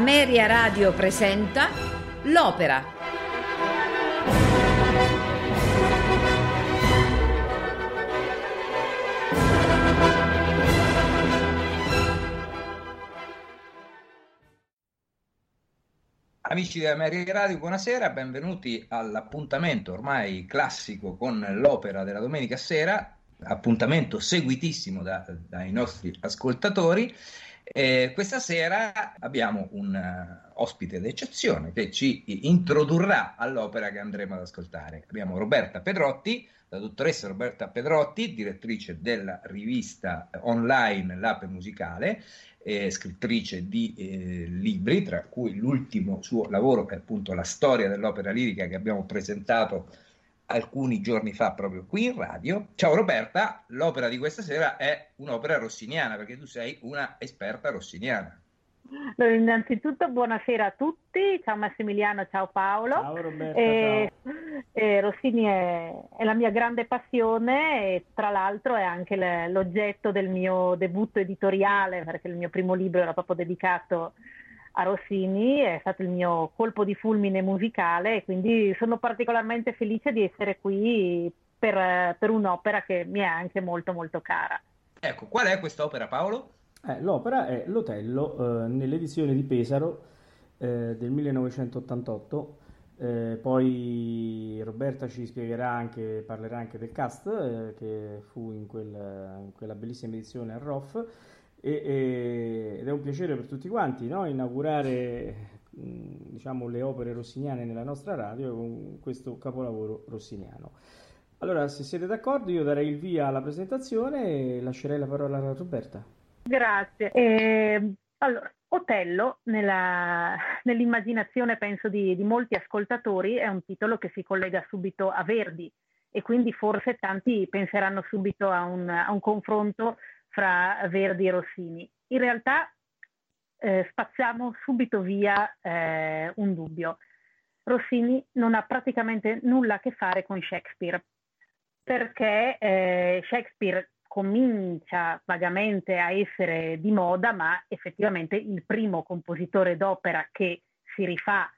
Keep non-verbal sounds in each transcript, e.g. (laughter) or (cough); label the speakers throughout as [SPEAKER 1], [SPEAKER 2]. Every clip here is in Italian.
[SPEAKER 1] Ameria Radio presenta L'Opera.
[SPEAKER 2] Amici di Ameria Radio, buonasera, benvenuti all'appuntamento ormai classico con l'opera della domenica sera, appuntamento seguitissimo da, dai nostri ascoltatori eh, questa sera abbiamo un uh, ospite d'eccezione che ci introdurrà all'opera che andremo ad ascoltare. Abbiamo Roberta Pedrotti, la dottoressa Roberta Pedrotti, direttrice della rivista online L'Ape Musicale, eh, scrittrice di eh, libri, tra cui l'ultimo suo lavoro è appunto la storia dell'opera lirica che abbiamo presentato alcuni giorni fa proprio qui in radio. Ciao Roberta, l'opera di questa sera è un'opera rossiniana perché tu sei una esperta rossiniana.
[SPEAKER 3] Innanzitutto buonasera a tutti, ciao Massimiliano, ciao Paolo.
[SPEAKER 4] Ciao Roberta.
[SPEAKER 3] Eh, ciao. Eh, Rossini è, è, la mia grande passione e tra l'altro è anche le, l'oggetto del mio debutto editoriale perché il mio primo libro era proprio dedicato a Rossini, è stato il mio colpo di fulmine musicale e quindi sono particolarmente felice di essere qui per, per un'opera che mi è anche molto molto cara.
[SPEAKER 2] Ecco, qual è questa opera Paolo?
[SPEAKER 4] Eh, l'opera è L'Otello eh, nell'edizione di Pesaro eh, del 1988. Eh, poi Roberta ci spiegherà anche, parlerà anche del cast eh, che fu in, quel, in, quella bellissima edizione a ROF e, e, ed è un piacere per tutti quanti no? inaugurare diciamo, le opere rossiniane nella nostra radio con questo capolavoro rossiniano. Allora, se siete d'accordo, io darei il via alla presentazione e lascerei la parola a Roberta.
[SPEAKER 3] Grazie. Eh, allora, Otello, nella, nell'immaginazione penso di, di, molti ascoltatori, è un titolo che si collega subito a Verdi e quindi forse tanti penseranno subito a un, a un confronto fra Verdi e Rossini. In realtà eh, spazziamo subito via eh, un dubbio. Rossini non ha praticamente nulla a che fare con Shakespeare, perché eh, Shakespeare comincia vagamente a essere di moda, ma effettivamente il primo compositore d'opera che si rifà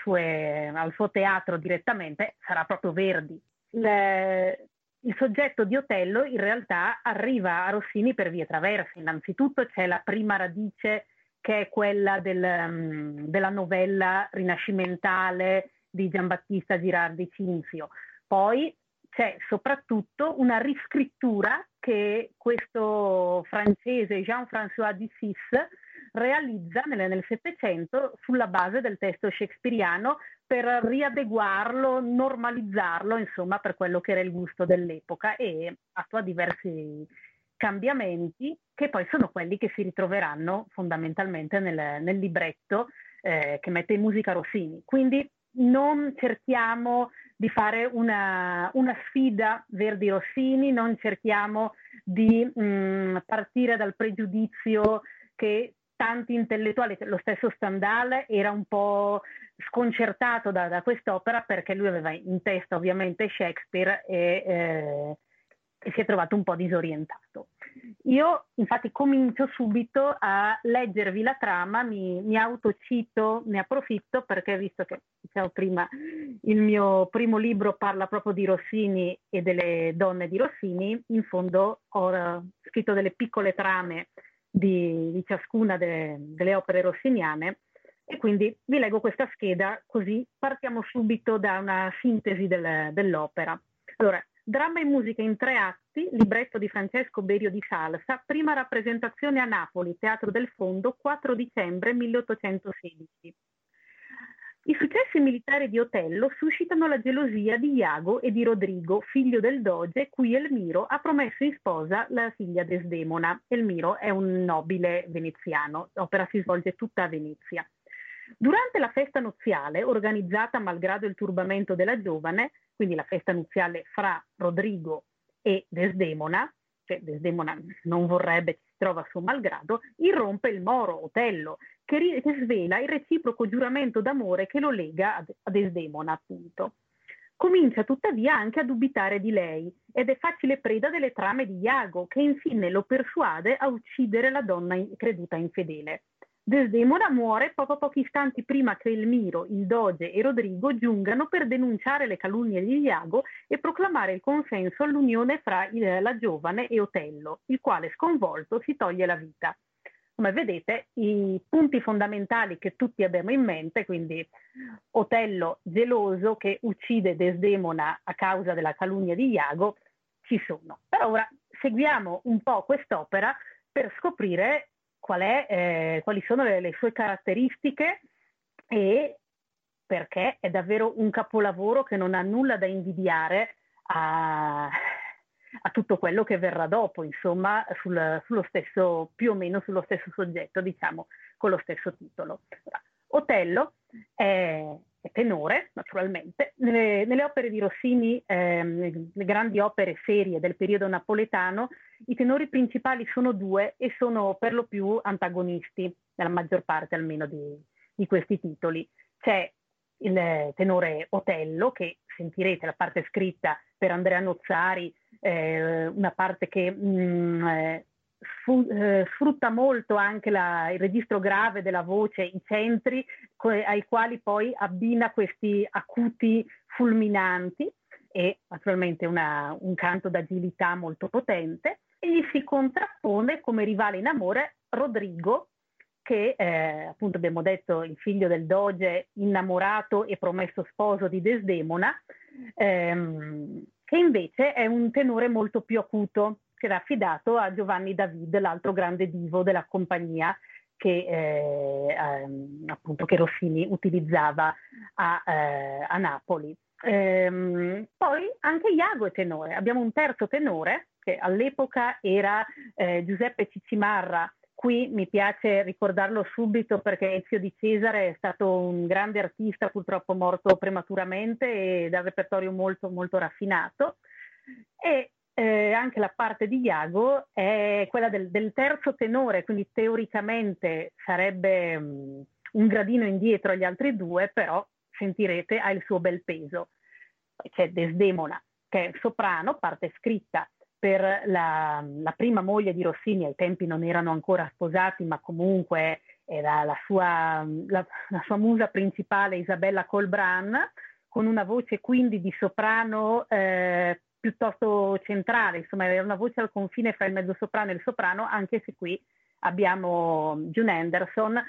[SPEAKER 3] sue, al suo teatro direttamente sarà proprio Verdi. Le, il soggetto di Otello in realtà arriva a Rossini per vie traverse. Innanzitutto c'è la prima radice che è quella del, um, della novella rinascimentale di Giambattista Girardi Cinzio. Poi c'è soprattutto una riscrittura che questo francese Jean-François Dussis realizza nel Settecento sulla base del testo shakespeariano per riadeguarlo, normalizzarlo, insomma, per quello che era il gusto dell'epoca e attua diversi cambiamenti che poi sono quelli che si ritroveranno fondamentalmente nel, nel libretto eh, che mette in musica Rossini. Quindi non cerchiamo di fare una, una sfida Verdi-Rossini, non cerchiamo di mh, mm, partire dal pregiudizio che tanti intellettuali, lo stesso Stendhal era un po' sconcertato da, da quest'opera perché lui aveva in testa ovviamente Shakespeare e, eh, e, si è trovato un po' disorientato. Io infatti comincio subito a leggervi la trama, mi, mi autocito, ne approfitto perché visto che diciamo prima il mio primo libro parla proprio di Rossini e delle donne di Rossini, in fondo ho uh, scritto delle piccole trame di, di ciascuna de, delle opere rossiniane e quindi vi leggo questa scheda così partiamo subito da una sintesi del, dell'opera. Allora, dramma e musica in tre atti, libretto di Francesco Berio di Salsa, prima rappresentazione a Napoli, Teatro del Fondo, 4 dicembre 1816. I successi militari di Otello suscitano la gelosia di Iago e di Rodrigo, figlio del doge, cui Elmiro ha promesso in sposa la figlia Desdemona. Elmiro è un nobile veneziano, l'opera si svolge tutta a Venezia. Durante la festa nuziale, organizzata malgrado il turbamento della giovane, quindi la festa nuziale fra Rodrigo e Desdemona, cioè Desdemona non vorrebbe, si trova a suo malgrado, irrompe il moro Otello, che, ri- che svela il reciproco giuramento d'amore che lo lega a, a Desdemona, appunto. Comincia tuttavia anche a dubitare di lei ed è facile preda delle trame di Iago, che infine lo persuade a uccidere la donna in- creduta infedele. Desdemona muore poco pochi istanti prima che il Miro, il Doge e Rodrigo giungano per denunciare le calunnie di Iago e proclamare il consenso all'unione fra la giovane e Otello, il quale sconvolto si toglie la vita. Come vedete, i punti fondamentali che tutti abbiamo in mente, quindi Otello geloso che uccide Desdemona a causa della calunnia di Iago, ci sono. Però ora seguiamo un po' quest'opera per scoprire è, eh, quali sono le, le sue caratteristiche e perché è davvero un capolavoro che non ha nulla da invidiare a, a tutto quello che verrà dopo, insomma, sul, sullo stesso, più o meno sullo stesso soggetto, diciamo, con lo stesso titolo. Otello è, è tenore, naturalmente. Nelle, nelle, opere di Rossini, ehm, le grandi opere serie del periodo napoletano, i tenori principali sono due e sono per lo più antagonisti, nella maggior parte almeno di, di questi titoli. C'è il tenore Otello, che sentirete la parte scritta per Andrea Nozzari, eh, una parte che mh, mm, eh, fu, eh, sfrutta molto anche la, il registro grave della voce, i centri co- ai quali poi abbina questi acuti fulminanti e naturalmente una, un canto d'agilità molto potente. E gli si contrappone come rivale in amore Rodrigo che eh, appunto abbiamo detto il figlio del doge innamorato e promesso sposo di Desdemona ehm, che invece è un tenore molto più acuto che era affidato a Giovanni David, l'altro grande divo della compagnia che, eh, ehm, appunto, che Rossini utilizzava a, eh, a Napoli. Ehm, poi anche Iago è tenore, abbiamo un terzo tenore che all'epoca era eh, Giuseppe Cicimarra, qui mi piace ricordarlo subito perché Ezio di Cesare è stato un grande artista, purtroppo morto prematuramente e dal repertorio molto molto raffinato. E eh, anche la parte di Iago è quella del, del terzo tenore, quindi teoricamente sarebbe um, un gradino indietro agli altri due, però sentirete ha il suo bel peso. C'è Desdemona, che è soprano, parte scritta per la, la, prima moglie di Rossini, ai tempi non erano ancora sposati, ma comunque era la sua, la, la sua musa principale Isabella Colbran, con una voce quindi di soprano eh, piuttosto centrale, insomma era una voce al confine fra il mezzosoprano e il soprano, anche se qui abbiamo June Anderson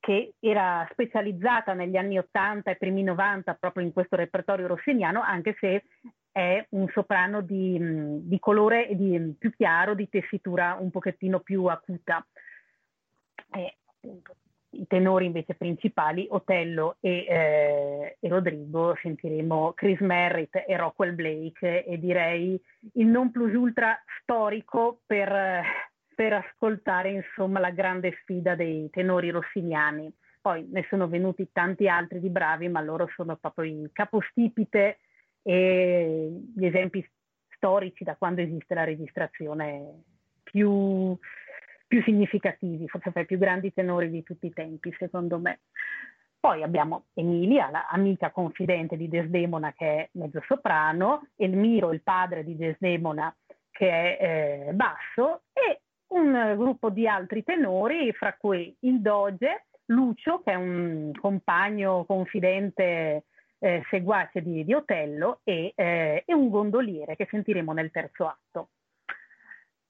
[SPEAKER 3] che era specializzata negli anni 80 e primi 90 proprio in questo repertorio rossiniano, anche se è un soprano di, di colore di, più chiaro, di tessitura un pochettino più acuta. E, appunto, i tenori invece principali, Otello e, eh, e, Rodrigo, sentiremo Chris Merritt e Rockwell Blake e direi il non plus ultra storico per, per ascoltare insomma la grande sfida dei tenori rossiniani. Poi ne sono venuti tanti altri di bravi, ma loro sono proprio i capostipite e gli esempi storici da quando esiste la registrazione più più significativi, forse fra i più grandi tenori di tutti i tempi, secondo me. Poi abbiamo Emilia, l'amica confidente di Desdemona che è mezzo soprano, Elmiro, il padre di Desdemona che è eh, basso e un gruppo di altri tenori, fra cui il Doge, Lucio che è un compagno confidente eh, seguace di, di Otello e, eh, e un gondoliere che sentiremo nel terzo atto.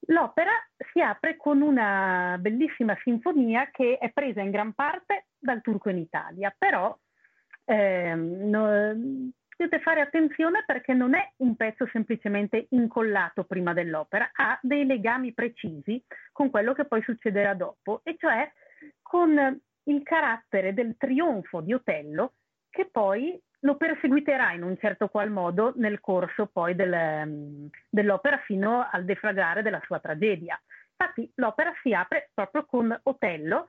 [SPEAKER 3] L'opera si apre con una bellissima sinfonia che è presa in gran parte dal turco in Italia, però ehm, no, dovete fare attenzione perché non è un pezzo semplicemente incollato prima dell'opera, ha dei legami precisi con quello che poi succederà dopo, e cioè con il carattere del trionfo di Otello che poi lo perseguiterà in un certo qual modo nel corso poi del, mm, dell'opera fino al defragare della sua tragedia. Infatti l'opera si apre proprio con Otello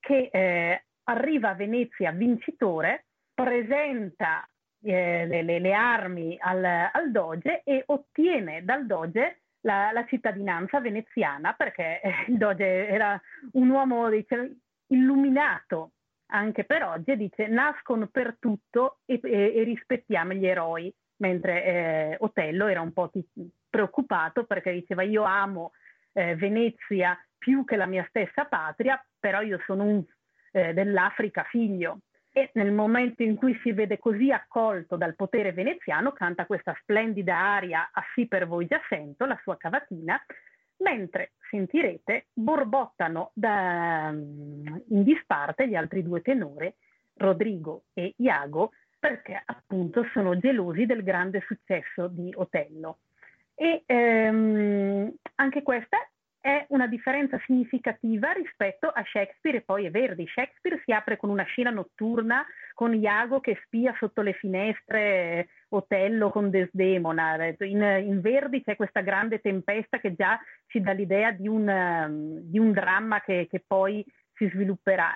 [SPEAKER 3] che eh, arriva a Venezia vincitore, presenta eh, le, le, armi al, al, Doge e ottiene dal Doge la, la cittadinanza veneziana perché eh, il Doge era un uomo dice, illuminato anche per oggi e dice nascono per tutto e, e, e rispettiamo gli eroi, mentre eh, Otello era un po' t- preoccupato perché diceva io amo eh, Venezia più che la mia stessa patria, però io sono un eh, dell'Africa figlio. E nel momento in cui si vede così accolto dal potere veneziano, canta questa splendida aria A sì per voi già sento, la sua cavatina, mentre sentirete borbottano da, in disparte gli altri due tenori, Rodrigo e Iago, perché appunto sono gelosi del grande successo di Otello. E ehm, anche questa è una differenza significativa rispetto a Shakespeare e poi a Verdi. Shakespeare si apre con una scena notturna con Iago che spia sotto le finestre Otello con Desdemona. In, in Verdi c'è questa grande tempesta che già ci dà l'idea di un, di un dramma che, che poi si svilupperà.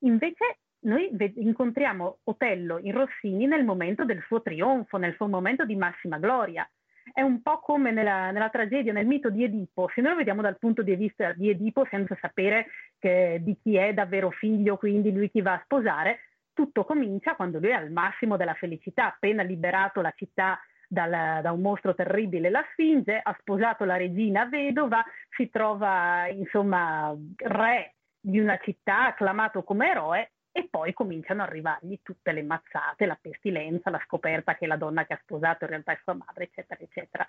[SPEAKER 3] Invece noi incontriamo Otello in Rossini nel momento del suo trionfo, nel suo momento di massima gloria. È un po' come nella, nella tragedia, nel mito di Edipo. Se noi lo vediamo dal punto di vista di Edipo, senza sapere che, di chi è davvero figlio, quindi lui chi va a sposare, tutto comincia quando lui è al massimo della felicità, appena liberato la città dal, da un mostro terribile, la Sfinge, ha sposato la regina vedova, si trova insomma re di una città acclamato come eroe e poi cominciano ad arrivargli tutte le mazzate, la pestilenza, la scoperta che la donna che ha sposato in realtà è sua madre, eccetera, eccetera.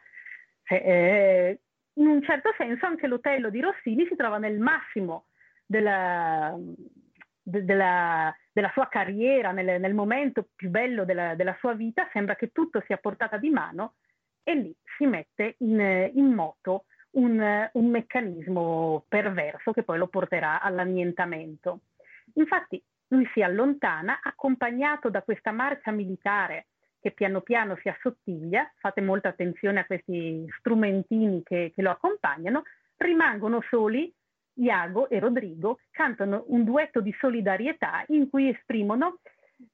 [SPEAKER 3] Cioè, eh, in un certo senso anche l'Otello di Rossini si trova nel massimo della, de, della, della sua carriera, nel, nel, momento più bello della, della, sua vita, sembra che tutto sia portata di mano e lì si mette in, in moto un, un meccanismo perverso che poi lo porterà all'annientamento. Infatti lui si allontana accompagnato da questa marcia militare che piano piano si assottiglia, fate molta attenzione a questi strumentini che, che lo accompagnano, rimangono soli Iago e Rodrigo, cantano un duetto di solidarietà in cui esprimono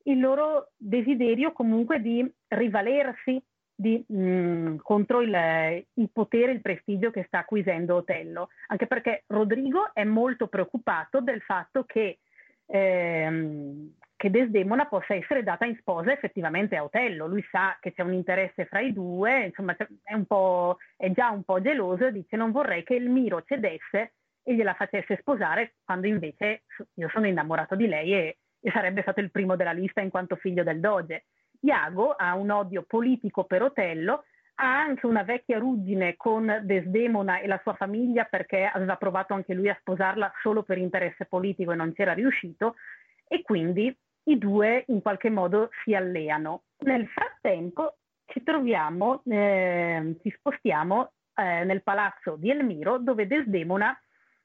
[SPEAKER 3] il loro desiderio comunque di rivalersi di, mh, mm, contro il, il, potere, il prestigio che sta acquisendo Otello, anche perché Rodrigo è molto preoccupato del fatto che ehm, che Desdemona possa essere data in sposa effettivamente a Otello. Lui sa che c'è un interesse fra i due, insomma è, è già un po' geloso e dice non vorrei che il Miro cedesse e gliela facesse sposare quando invece io sono innamorato di lei e, e sarebbe stato il primo della lista in quanto figlio del doge. Iago ha un odio politico per Otello ha anche una vecchia ruggine con Desdemona e la sua famiglia perché aveva provato anche lui a sposarla solo per interesse politico e non c'era riuscito e quindi i due in qualche modo si alleano. Nel frattempo ci troviamo, eh, ci spostiamo eh, nel palazzo di Elmiro dove Desdemona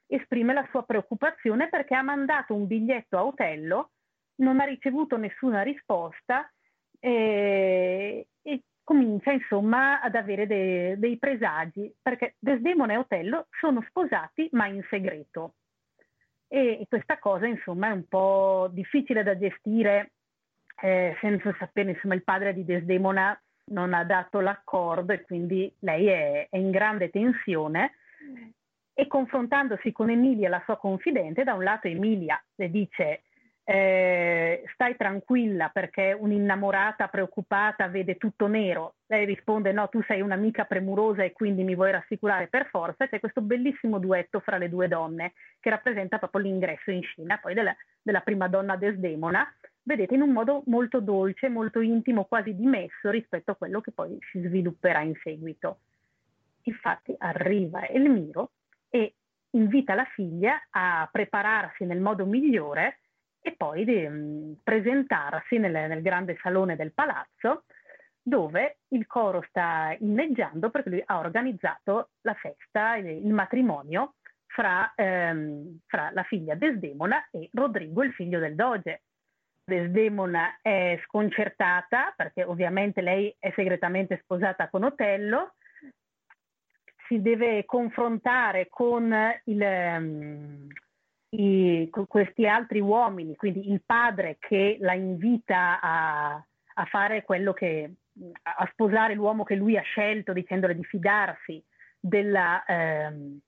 [SPEAKER 3] esprime la sua preoccupazione perché ha mandato un biglietto a Otello, non ha ricevuto nessuna risposta e, e comincia insomma ad avere de- dei presagi, perché Desdemona e Otello sono sposati ma in segreto. E, questa cosa insomma è un po' difficile da gestire eh, senza sapere, insomma il padre di Desdemona non ha dato l'accordo e quindi lei è, è in grande tensione e confrontandosi con Emilia, la sua confidente, da un lato Emilia le dice eh, stai tranquilla perché un'innamorata preoccupata vede tutto nero. Lei risponde no, tu sei un'amica premurosa e quindi mi vuoi rassicurare per forza. C'è questo bellissimo duetto fra le due donne che rappresenta proprio l'ingresso in scena poi della, della prima donna Desdemona. Vedete in un modo molto dolce, molto intimo, quasi dimesso rispetto a quello che poi si svilupperà in seguito. Infatti arriva Elmiro e invita la figlia a prepararsi nel modo migliore e poi di um, presentarsi nel, nel, grande salone del palazzo dove il coro sta inneggiando perché lui ha organizzato la festa, il, matrimonio fra, ehm, fra, la figlia Desdemona e Rodrigo, il figlio del doge. Desdemona è sconcertata perché ovviamente lei è segretamente sposata con Otello, si deve confrontare con il, um, i, questi altri uomini, quindi il padre che la invita a, a fare quello che, a sposare l'uomo che lui ha scelto dicendole di fidarsi della, ehm,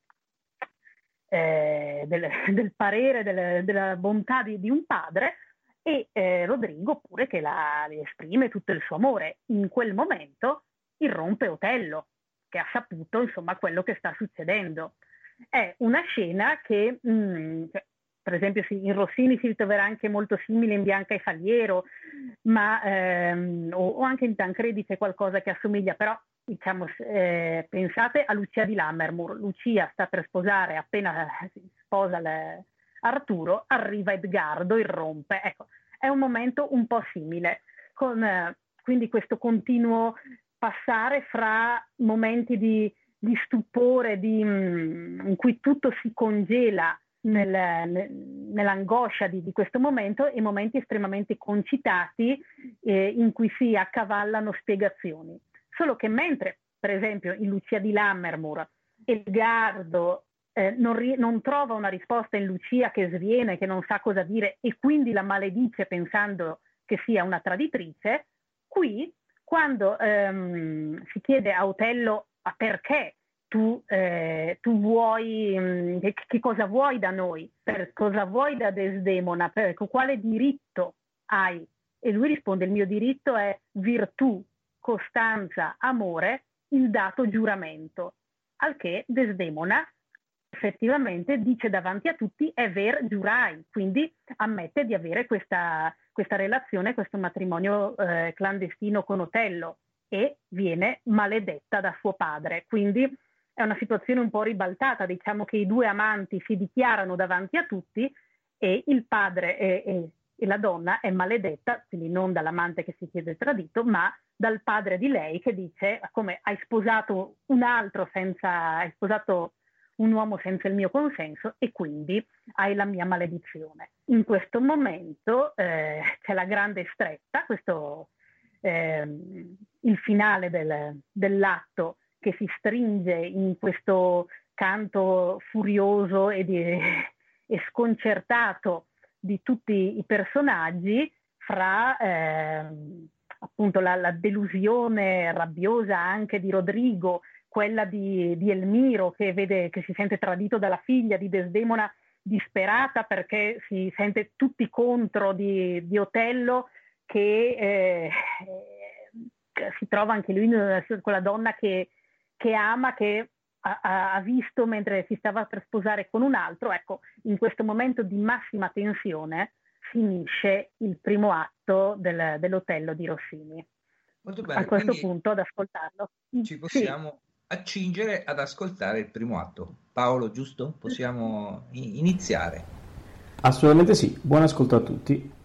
[SPEAKER 3] eh, del, (laughs) del, parere, del, della bontà di, di, un padre e eh, Rodrigo pure che la, esprime tutto il suo amore. In quel momento irrompe Otello, che ha saputo insomma quello che sta succedendo è una scena che mh, mm, cioè, per esempio in Rossini si troverà anche molto simile in Bianca e Faliero, ma, ehm, o, o, anche in Tancredi c'è qualcosa che assomiglia, però diciamo, eh, pensate a Lucia di Lammermoor, Lucia sta per sposare, appena si sposa le, Arturo, arriva Edgardo, irrompe, ecco, è un momento un po' simile, con eh, quindi questo continuo passare fra momenti di, di stupore, di, mm, in cui tutto si congela nel, nel, nell'angoscia di, di, questo momento e momenti estremamente concitati eh, in cui si accavallano spiegazioni. Solo che mentre, per esempio, in Lucia di Lammermoor, Edgardo eh, non, ri- non, trova una risposta in Lucia che sviene, che non sa cosa dire e quindi la maledice pensando che sia una traditrice, qui quando ehm, si chiede a Otello a perché tu, eh, tu vuoi, mh, mm, che, che, cosa vuoi da noi, per cosa vuoi da Desdemona, per quale diritto hai? E lui risponde il mio diritto è virtù, costanza, amore, il dato giuramento. Al che Desdemona effettivamente dice davanti a tutti è ver giurai, quindi ammette di avere questa, questa relazione, questo matrimonio eh, clandestino con Otello e viene maledetta da suo padre. Quindi è una situazione un po' ribaltata, diciamo che i due amanti si dichiarano davanti a tutti e il padre e, e, e la donna è maledetta, quindi non dall'amante che si chiede tradito, ma dal padre di lei che dice come hai sposato un altro senza, hai sposato un uomo senza il mio consenso e quindi hai la mia maledizione. In questo momento eh, c'è la grande stretta, questo, eh, il finale del, dell'atto che si stringe in questo canto furioso e, di, (laughs) e sconcertato di tutti i personaggi fra eh, appunto la, la, delusione rabbiosa anche di Rodrigo quella di, di Elmiro che, vede, che si sente tradito dalla figlia, di Desdemona disperata perché si sente tutti contro di, di Otello che eh, si trova anche lui con la donna che, che ama, che ha, ha, visto mentre si stava per sposare con un altro. Ecco, in questo momento di massima tensione finisce il primo atto del, dell'Otello di Rossini.
[SPEAKER 2] Bene,
[SPEAKER 3] a questo punto ad ascoltarlo.
[SPEAKER 2] Ci possiamo accingere ad ascoltare il primo atto. Paolo, giusto? Possiamo iniziare?
[SPEAKER 4] Assolutamente sì. Buon ascolto a tutti.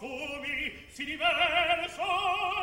[SPEAKER 5] profumi si diverso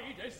[SPEAKER 5] fa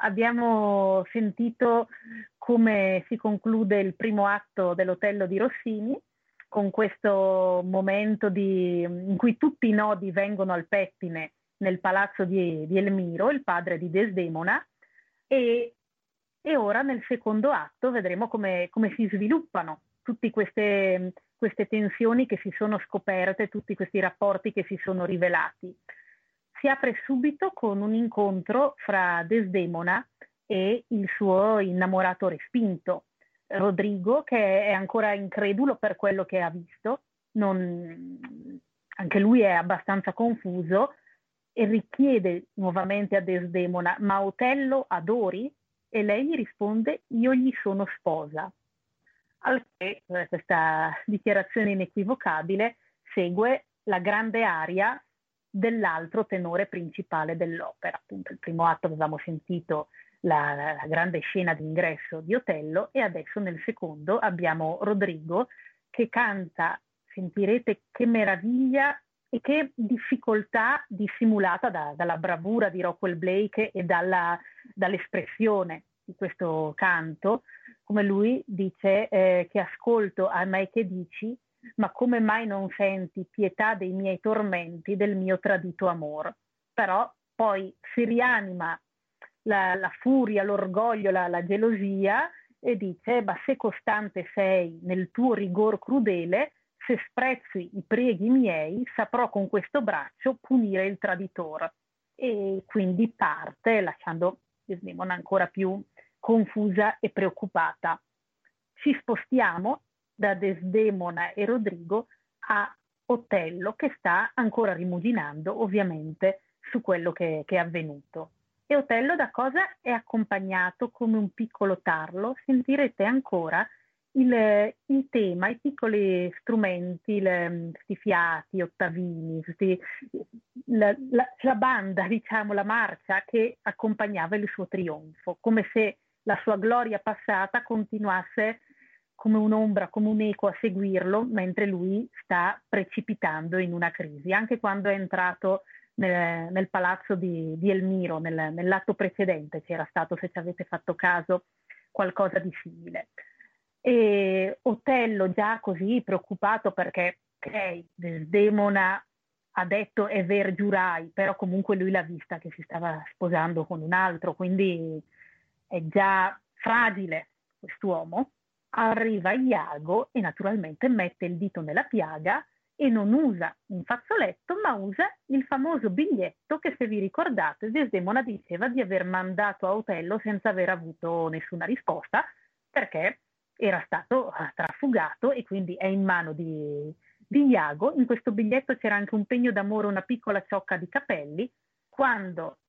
[SPEAKER 3] abbiamo sentito come si conclude il primo atto dell'Otello di Rossini, con questo momento di, in cui tutti i nodi vengono al pettine nel palazzo di, di Elmiro, il padre di Desdemona, e, e, ora nel secondo atto vedremo come, come si sviluppano tutte queste, queste tensioni che si sono scoperte, tutti questi rapporti che si sono rivelati si apre subito con un incontro fra Desdemona e il suo innamorato respinto, Rodrigo, che è ancora incredulo per quello che ha visto, non, anche lui è abbastanza confuso e richiede nuovamente a Desdemona, ma Otello adori? E lei gli risponde, io gli sono sposa. Al che eh, questa dichiarazione inequivocabile segue la grande aria dell'altro tenore principale dell'opera. Appunto, il primo atto avevamo sentito la, la grande scena d'ingresso di Otello e adesso nel secondo abbiamo Rodrigo che canta, sentirete che meraviglia e che difficoltà dissimulata da, dalla bravura di Rockwell Blake e dalla, dall'espressione di questo canto, come lui dice eh, che ascolto a me che dici ma come mai non senti pietà dei miei tormenti, del mio tradito amor? Però poi si rianima la, la furia, l'orgoglio, la, la, gelosia e dice, ma se costante sei nel tuo rigor crudele, se sprezzi i preghi miei, saprò con questo braccio punire il traditore. E quindi parte lasciando Desdemona ancora più confusa e preoccupata. Ci spostiamo da Desdemona e Rodrigo a Otello che sta ancora rimuginando ovviamente su quello che, che è avvenuto. E Otello da cosa è accompagnato come un piccolo tarlo? Sentirete ancora il, il tema, i piccoli strumenti, questi fiati, ottavini, sti, la, la, la banda, diciamo, la marcia che accompagnava il suo trionfo, come se la sua gloria passata continuasse come un'ombra, come un eco a seguirlo, mentre lui sta precipitando in una crisi. Anche quando è entrato nel, nel palazzo di, di Elmiro, nel, nell'atto precedente, c'era stato, se ci avete fatto caso, qualcosa di simile. E Otello già così preoccupato perché, ok, Desdemona ha detto è ver giurai, però comunque lui l'ha vista che si stava sposando con un altro, quindi è già fragile quest'uomo arriva Iago e naturalmente mette il dito nella piaga e non usa un fazzoletto, ma usa il famoso biglietto che, se vi ricordate, Desdemona diceva di aver mandato a Otello senza aver avuto nessuna risposta, perché era stato ah, trafugato e quindi è in mano di, di Iago. In questo biglietto c'era anche un pegno d'amore, una piccola ciocca di capelli. Quando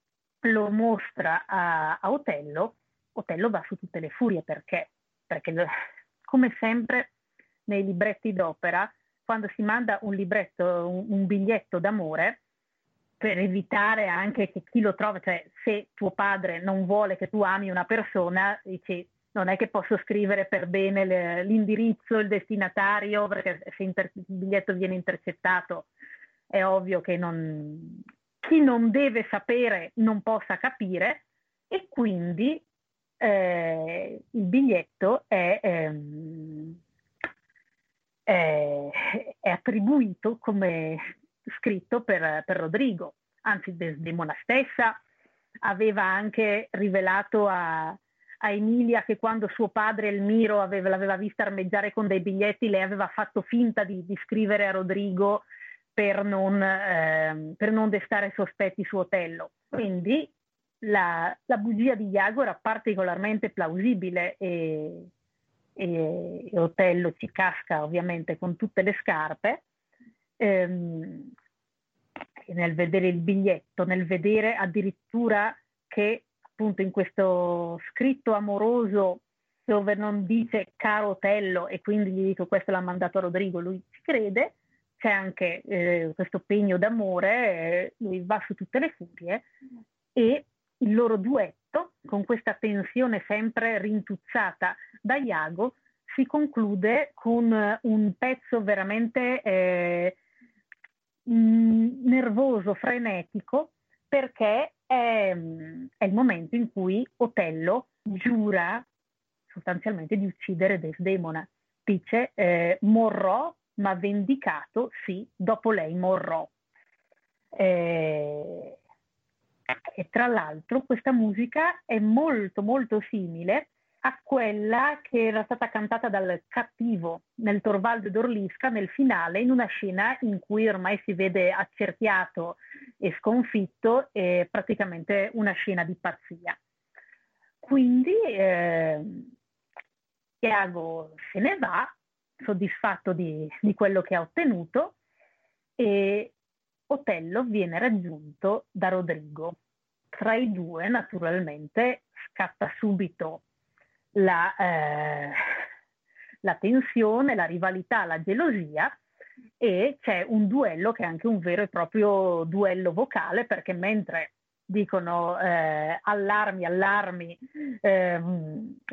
[SPEAKER 3] lo mostra a, a Otello, Otello va su tutte le furie perché perché come sempre nei libretti d'opera, quando si manda un libretto, un, un biglietto d'amore, per evitare anche che chi lo trova, cioè se tuo padre non vuole che tu ami una persona, dici non è che posso scrivere per bene le, l'indirizzo, il destinatario, perché se inter- il biglietto viene intercettato è ovvio che non, chi non deve sapere non possa capire e quindi eh, il biglietto è, ehm, è, è, attribuito come scritto per, per Rodrigo, anzi Desdemona stessa aveva anche rivelato a, a Emilia che quando suo padre Elmiro aveva, l'aveva vista armeggiare con dei biglietti, lei aveva fatto finta di, di scrivere a Rodrigo per non, eh, per non, destare sospetti su Otello. Quindi la, la, bugia di Iago era particolarmente plausibile e, e, e, Otello ci casca ovviamente con tutte le scarpe. Ehm, nel vedere il biglietto, nel vedere addirittura che appunto in questo scritto amoroso dove non dice caro Otello e quindi gli dico questo l'ha mandato Rodrigo, lui ci crede, c'è anche eh, questo pegno d'amore, eh, lui va su tutte le furie e il loro duetto, con questa tensione sempre rintuzzata da Iago, si conclude con un pezzo veramente eh, nervoso, frenetico, perché è, è il momento in cui Otello giura sostanzialmente di uccidere Desdemona. Dice eh, morrò, ma vendicato, sì, dopo lei morrò. Eh, e tra l'altro questa musica è molto molto simile a quella che era stata cantata dal cattivo nel Torvaldo d'Orlisca nel finale, in una scena in cui ormai si vede accerchiato e sconfitto, e praticamente una scena di pazzia. Quindi eh, Iago se ne va, soddisfatto di, di quello che ha ottenuto, e Otello viene raggiunto da Rodrigo. Tra i due, naturalmente, scatta subito la, eh, la tensione, la rivalità, la gelosia e c'è un duello che è anche un vero e proprio duello vocale perché mentre dicono eh, allarmi, allarmi, eh,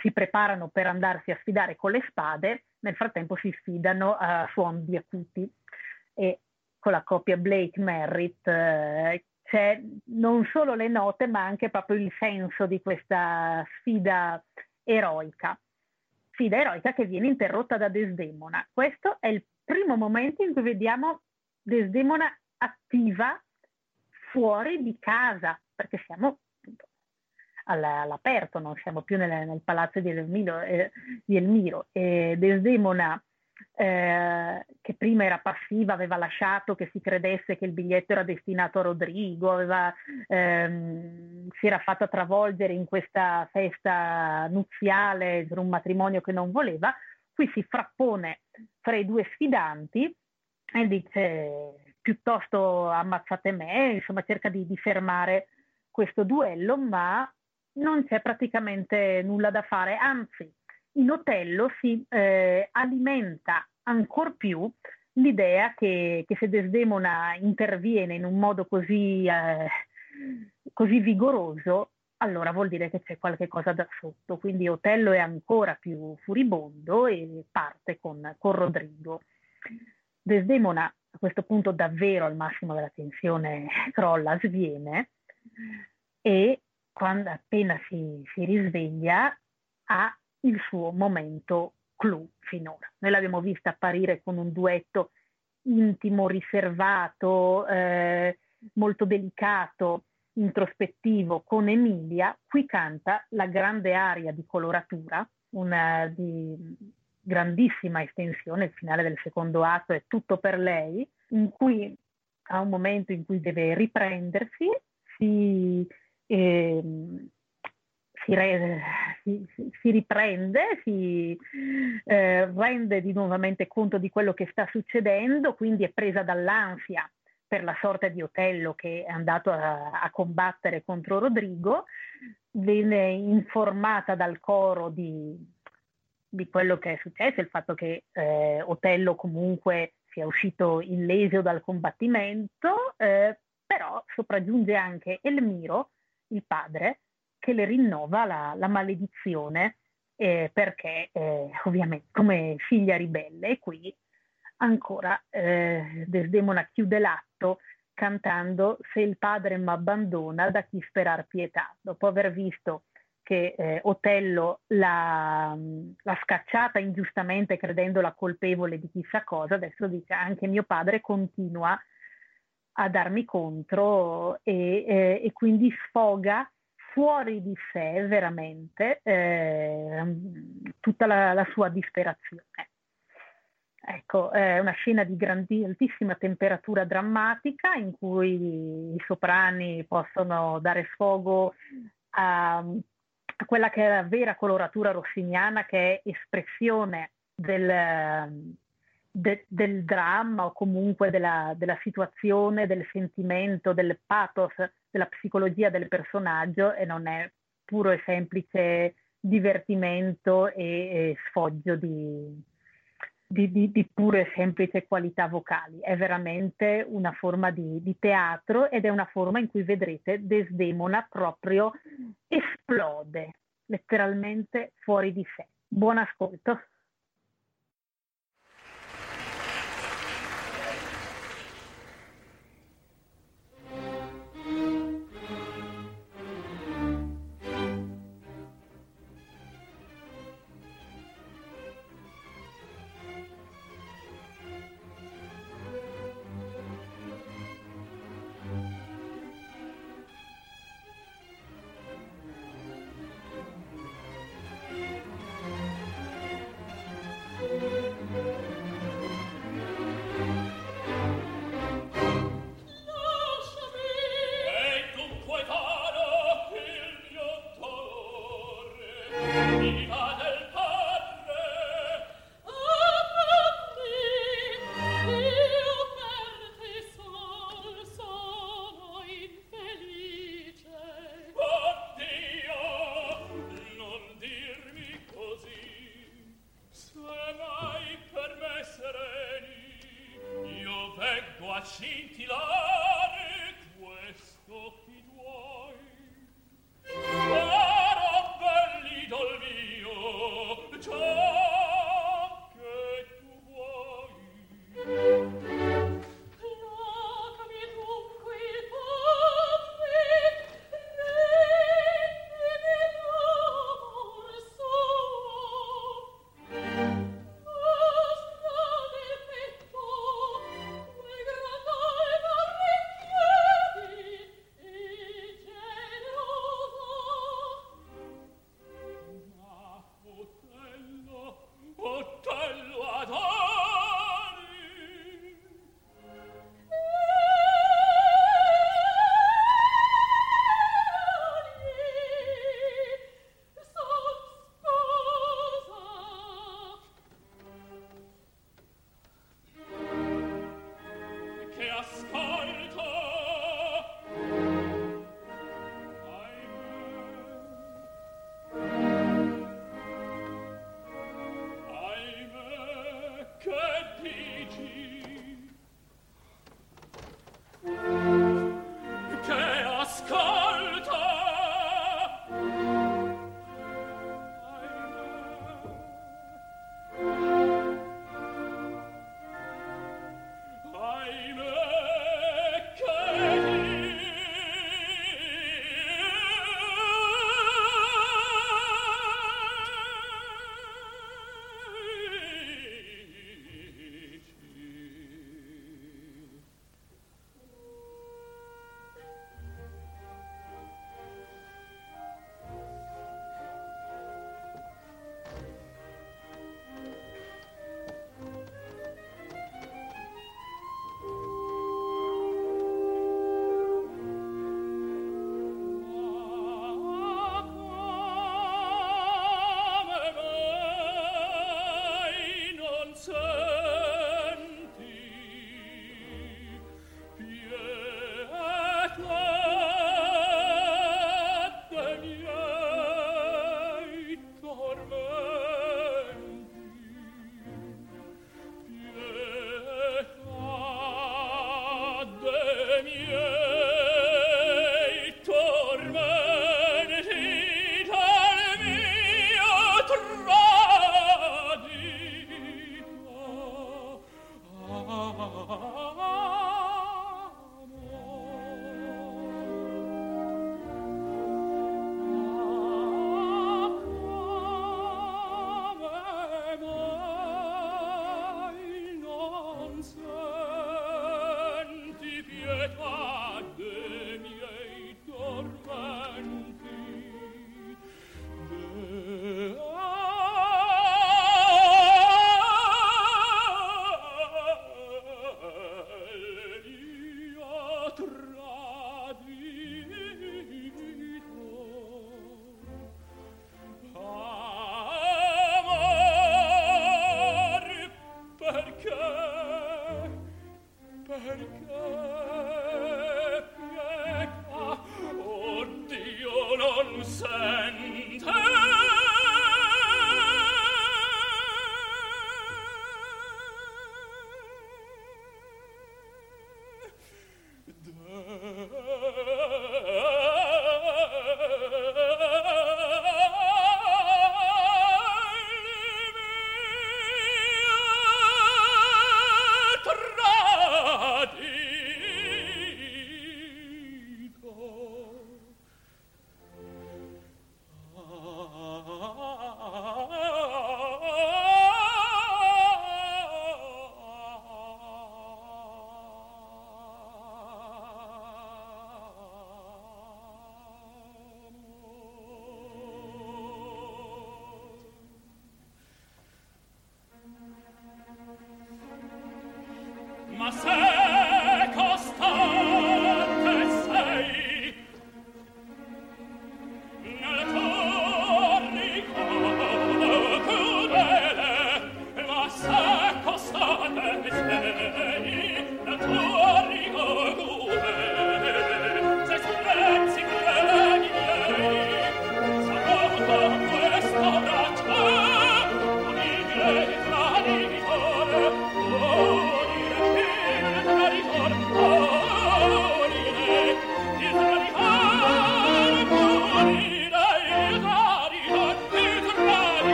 [SPEAKER 3] si preparano per andarsi a sfidare con le spade, nel frattempo si sfidano a suon di acuti e con la coppia Blake-Merritt eh, c'è non solo le note ma anche proprio il senso di questa sfida eroica. Sfida eroica che viene interrotta da Desdemona. Questo è il primo momento in cui vediamo Desdemona attiva fuori di casa, perché siamo all'aperto, non siamo più nel, nel palazzo di Elmiro, eh, di Elmiro. E Desdemona eh, che prima era passiva, aveva lasciato che si credesse che il biglietto era destinato a Rodrigo, aveva, ehm, si era fatta travolgere in questa festa nuziale per un matrimonio che non voleva, qui si frappone fra i due sfidanti e dice piuttosto ammazzate me, insomma cerca di, di fermare questo duello, ma non c'è praticamente nulla da fare, anzi in Otello si eh, alimenta ancor più l'idea che, che, se Desdemona interviene in un modo così, eh, così vigoroso, allora vuol dire che c'è qualche cosa da sotto. Quindi Otello è ancora più furibondo e parte con, con Rodrigo. Desdemona a questo punto davvero al massimo della tensione crolla, sviene e quando appena si, si risveglia ha il suo momento clou finora. Noi l'abbiamo vista apparire con un duetto intimo, riservato, eh, molto delicato, introspettivo con Emilia, qui canta la grande aria di coloratura, una di grandissima estensione, il finale del secondo atto è tutto per lei, in cui ha un momento in cui deve riprendersi, si, eh, si, re, si, si, riprende, si eh, rende di nuovamente conto di quello che sta succedendo, quindi è presa dall'ansia per la sorte di Otello che è andato a, a combattere contro Rodrigo, viene informata dal coro di, di, quello che è successo, il fatto che eh, Otello comunque sia uscito illeso dal combattimento, eh, però sopraggiunge anche Elmiro, il padre, che le rinnova la, la maledizione eh, perché eh, ovviamente come figlia ribelle qui ancora eh, Desdemona chiude l'atto cantando se il padre m'abbandona da chi sperar pietà? Dopo aver visto che eh, Otello l'ha, l'ha, scacciata ingiustamente credendola colpevole di chissà cosa, adesso dice anche mio padre continua a darmi contro e, eh, e quindi sfoga fuori di sé veramente eh, tutta la, la, sua disperazione. Ecco, è una scena di grandi, altissima temperatura drammatica in cui i soprani possono dare sfogo a, a quella che è la vera coloratura rossiniana che è espressione del, de, del dramma o comunque della, della, situazione, del sentimento, del pathos, della psicologia del personaggio e non è puro e semplice divertimento e, e sfoggio di, di, di, di, pure e semplice qualità vocali. È veramente una forma di, di teatro ed è una forma in cui vedrete Desdemona proprio esplode, letteralmente fuori di sé. Buon ascolto.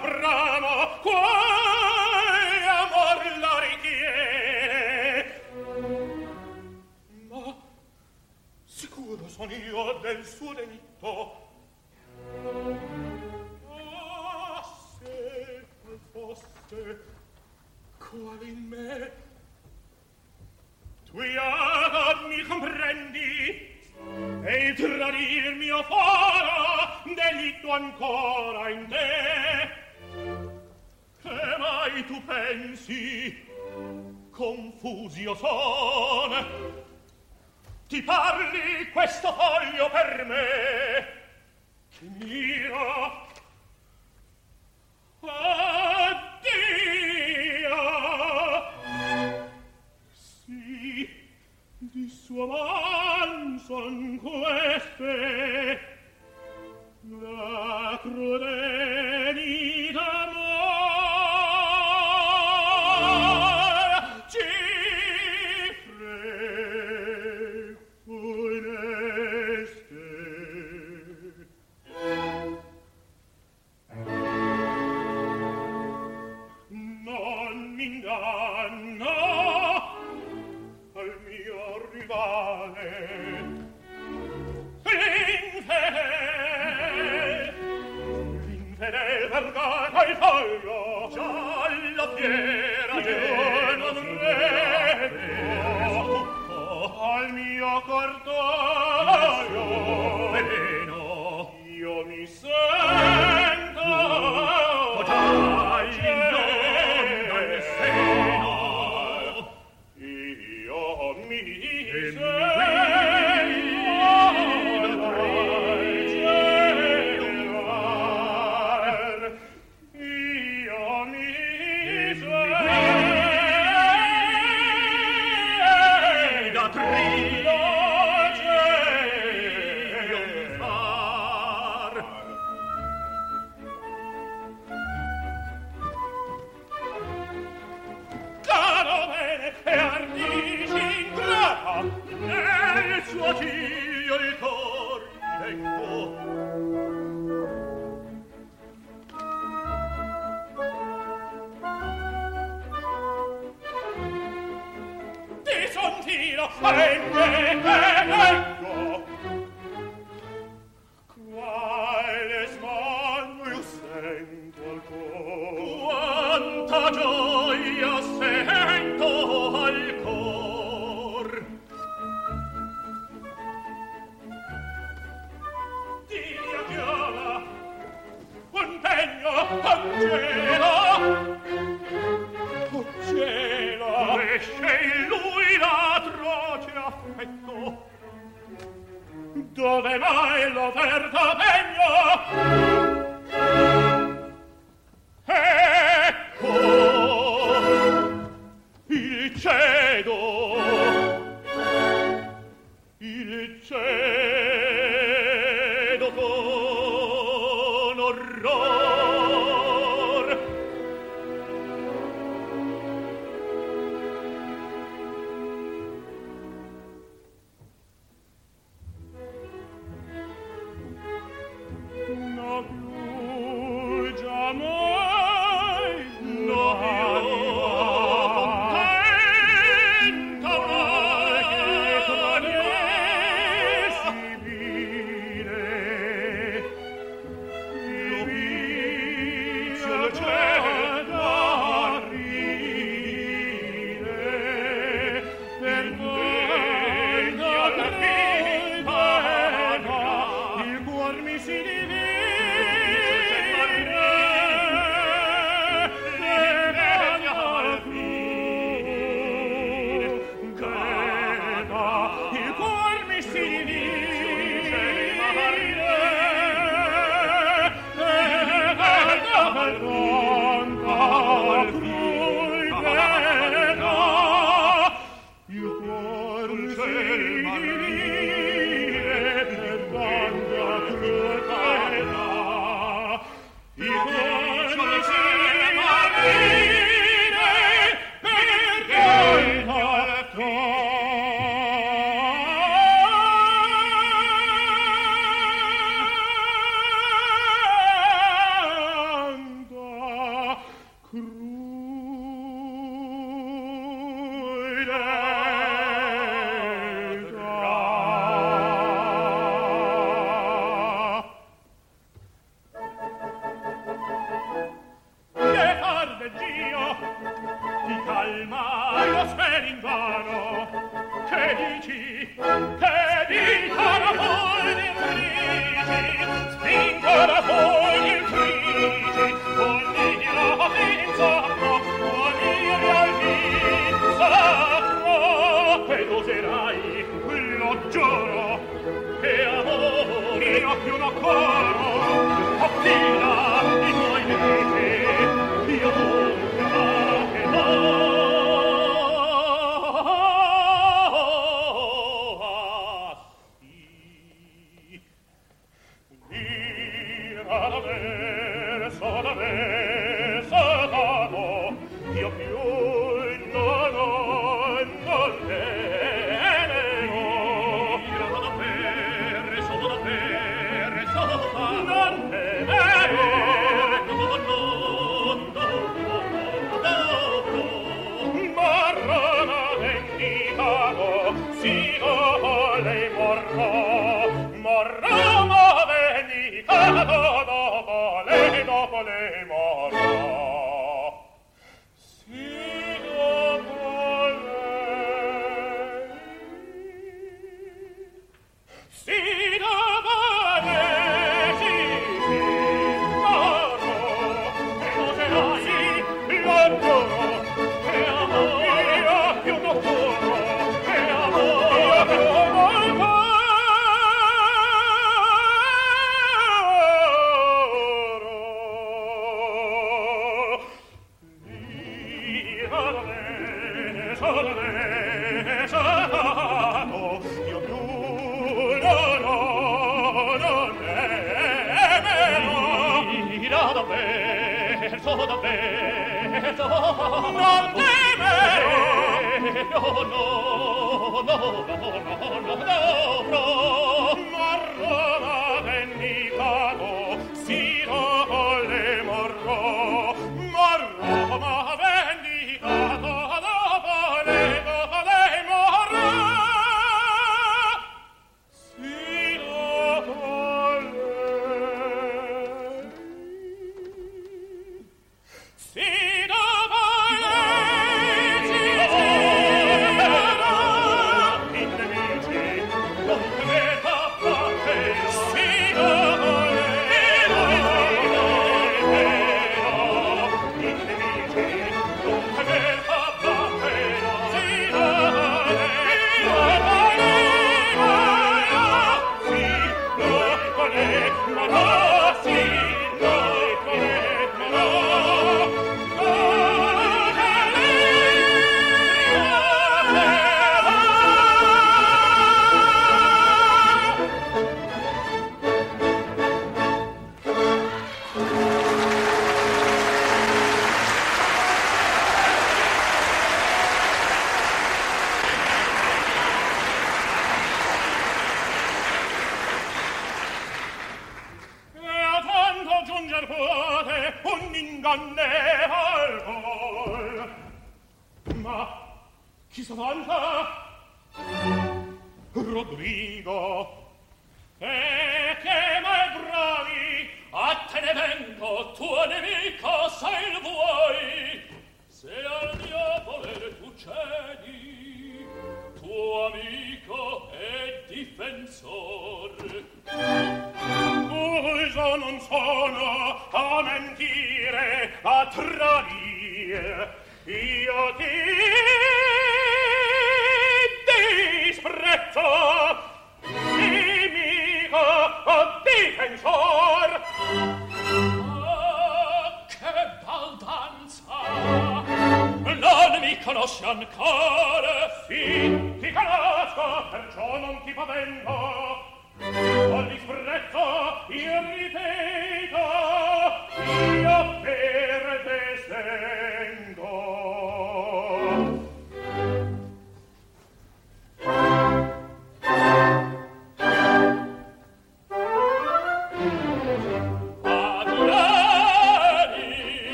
[SPEAKER 5] Quali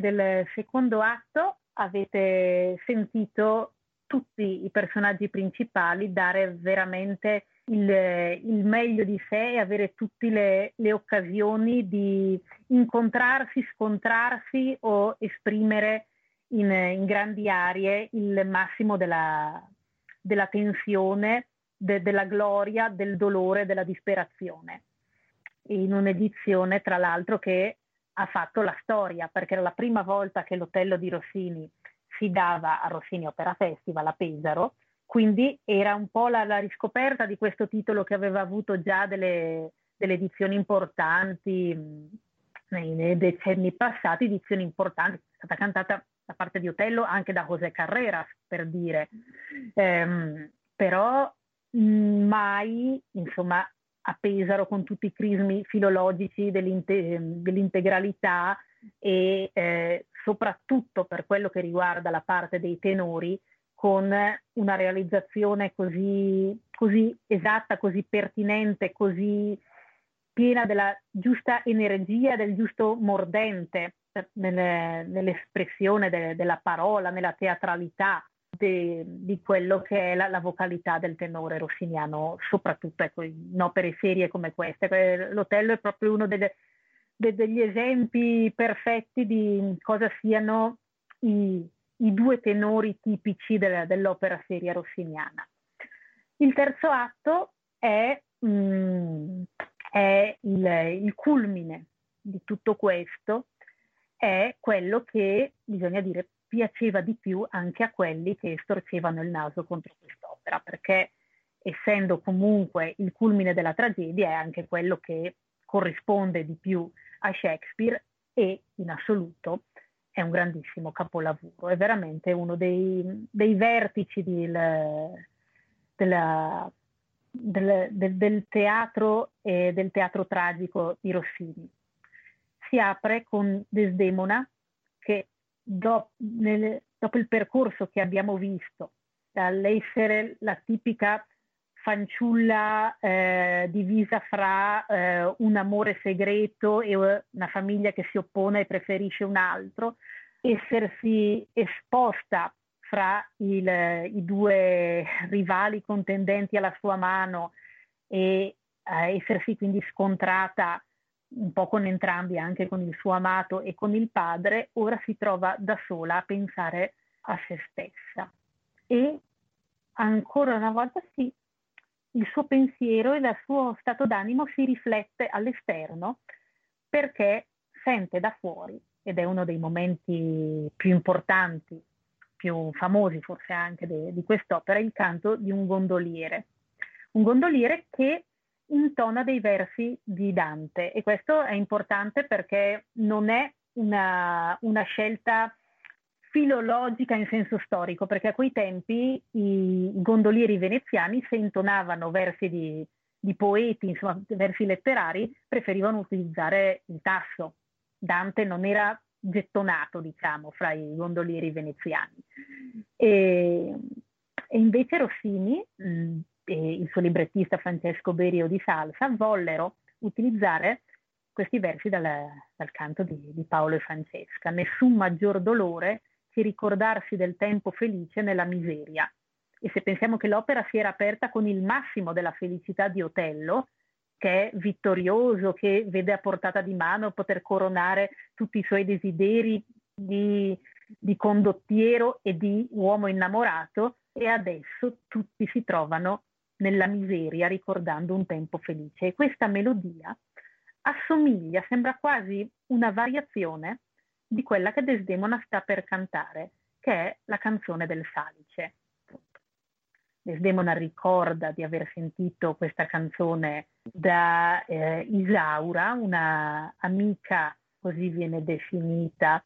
[SPEAKER 5] del
[SPEAKER 3] secondo atto avete sentito tutti i personaggi principali dare veramente il, il meglio di sé e avere tutte le, le, occasioni di incontrarsi, scontrarsi o esprimere in, in grandi arie il massimo della, della tensione, de, della gloria, del dolore, della disperazione. In un'edizione, tra l'altro, che ha fatto la storia, perché era la prima volta che l'Otello di Rossini si dava a Rossini Opera Festival a Pesaro, quindi era un po' la, la riscoperta di questo titolo che aveva avuto già delle, delle edizioni importanti nei, nei, decenni passati, edizioni importanti, è stata cantata da parte di Otello anche da José Carreras, per dire. Ehm, però mai, insomma, a Pesaro con tutti i crismi filologici dell'inte- dell'integralità e eh, soprattutto per quello che riguarda la parte dei tenori, con una realizzazione così, così esatta, così pertinente, così piena della giusta energia, del giusto mordente nelle, nell'espressione de, della parola, nella teatralità de, di quello che è la, la, vocalità del tenore rossiniano, soprattutto ecco, in opere serie come queste. L'Otello è proprio uno delle, de, degli esempi perfetti di cosa siano i, i due tenori tipici de, dell'opera seria rossiniana. Il terzo atto è, mm, è il, il culmine di tutto questo, è quello che, bisogna dire, piaceva di più anche a quelli che storcevano il naso contro quest'opera, perché essendo comunque il culmine della tragedia è anche quello che corrisponde di più a Shakespeare e in assoluto è un grandissimo capolavoro, è veramente uno dei, dei vertici del, della, del, del, del, teatro e del teatro tragico di Rossini. Si apre con Desdemona che dopo, nel, dopo il percorso che abbiamo visto, dall'essere la tipica fanciulla eh, divisa fra eh, un amore segreto e una famiglia che si oppone e preferisce un altro, essersi esposta fra il, i due rivali contendenti alla sua mano e eh, essersi quindi scontrata un po' con entrambi, anche con il suo amato e con il padre, ora si trova da sola a pensare a se stessa. E ancora una volta sì, il suo pensiero e il suo stato d'animo si riflette all'esterno perché sente da fuori, ed è uno dei momenti più importanti, più famosi forse anche de, di quest'opera, il canto di un gondoliere. Un gondoliere che intona dei versi di Dante e questo è importante perché non è una, una scelta filologica in senso storico, perché a quei tempi i gondolieri veneziani se intonavano versi di, di poeti, insomma versi letterari, preferivano utilizzare il tasso. Dante non era gettonato, diciamo, fra i gondolieri veneziani. E, e invece Rossini, mh, e il suo librettista Francesco Berio di Salsa vollero utilizzare questi versi dal, dal canto di, di, Paolo e Francesca. Nessun maggior dolore che ricordarsi del tempo felice nella miseria. E se pensiamo che l'opera si era aperta con il massimo della felicità di Otello, che è vittorioso, che vede a portata di mano poter coronare tutti i suoi desideri di, di condottiero e di uomo innamorato, e adesso tutti si trovano nella miseria ricordando un tempo felice. E questa melodia assomiglia, sembra quasi una variazione di quella che Desdemona sta per cantare, che è la canzone del Salice. Desdemona ricorda di aver sentito questa canzone da eh, Isaura, una amica, così viene definita,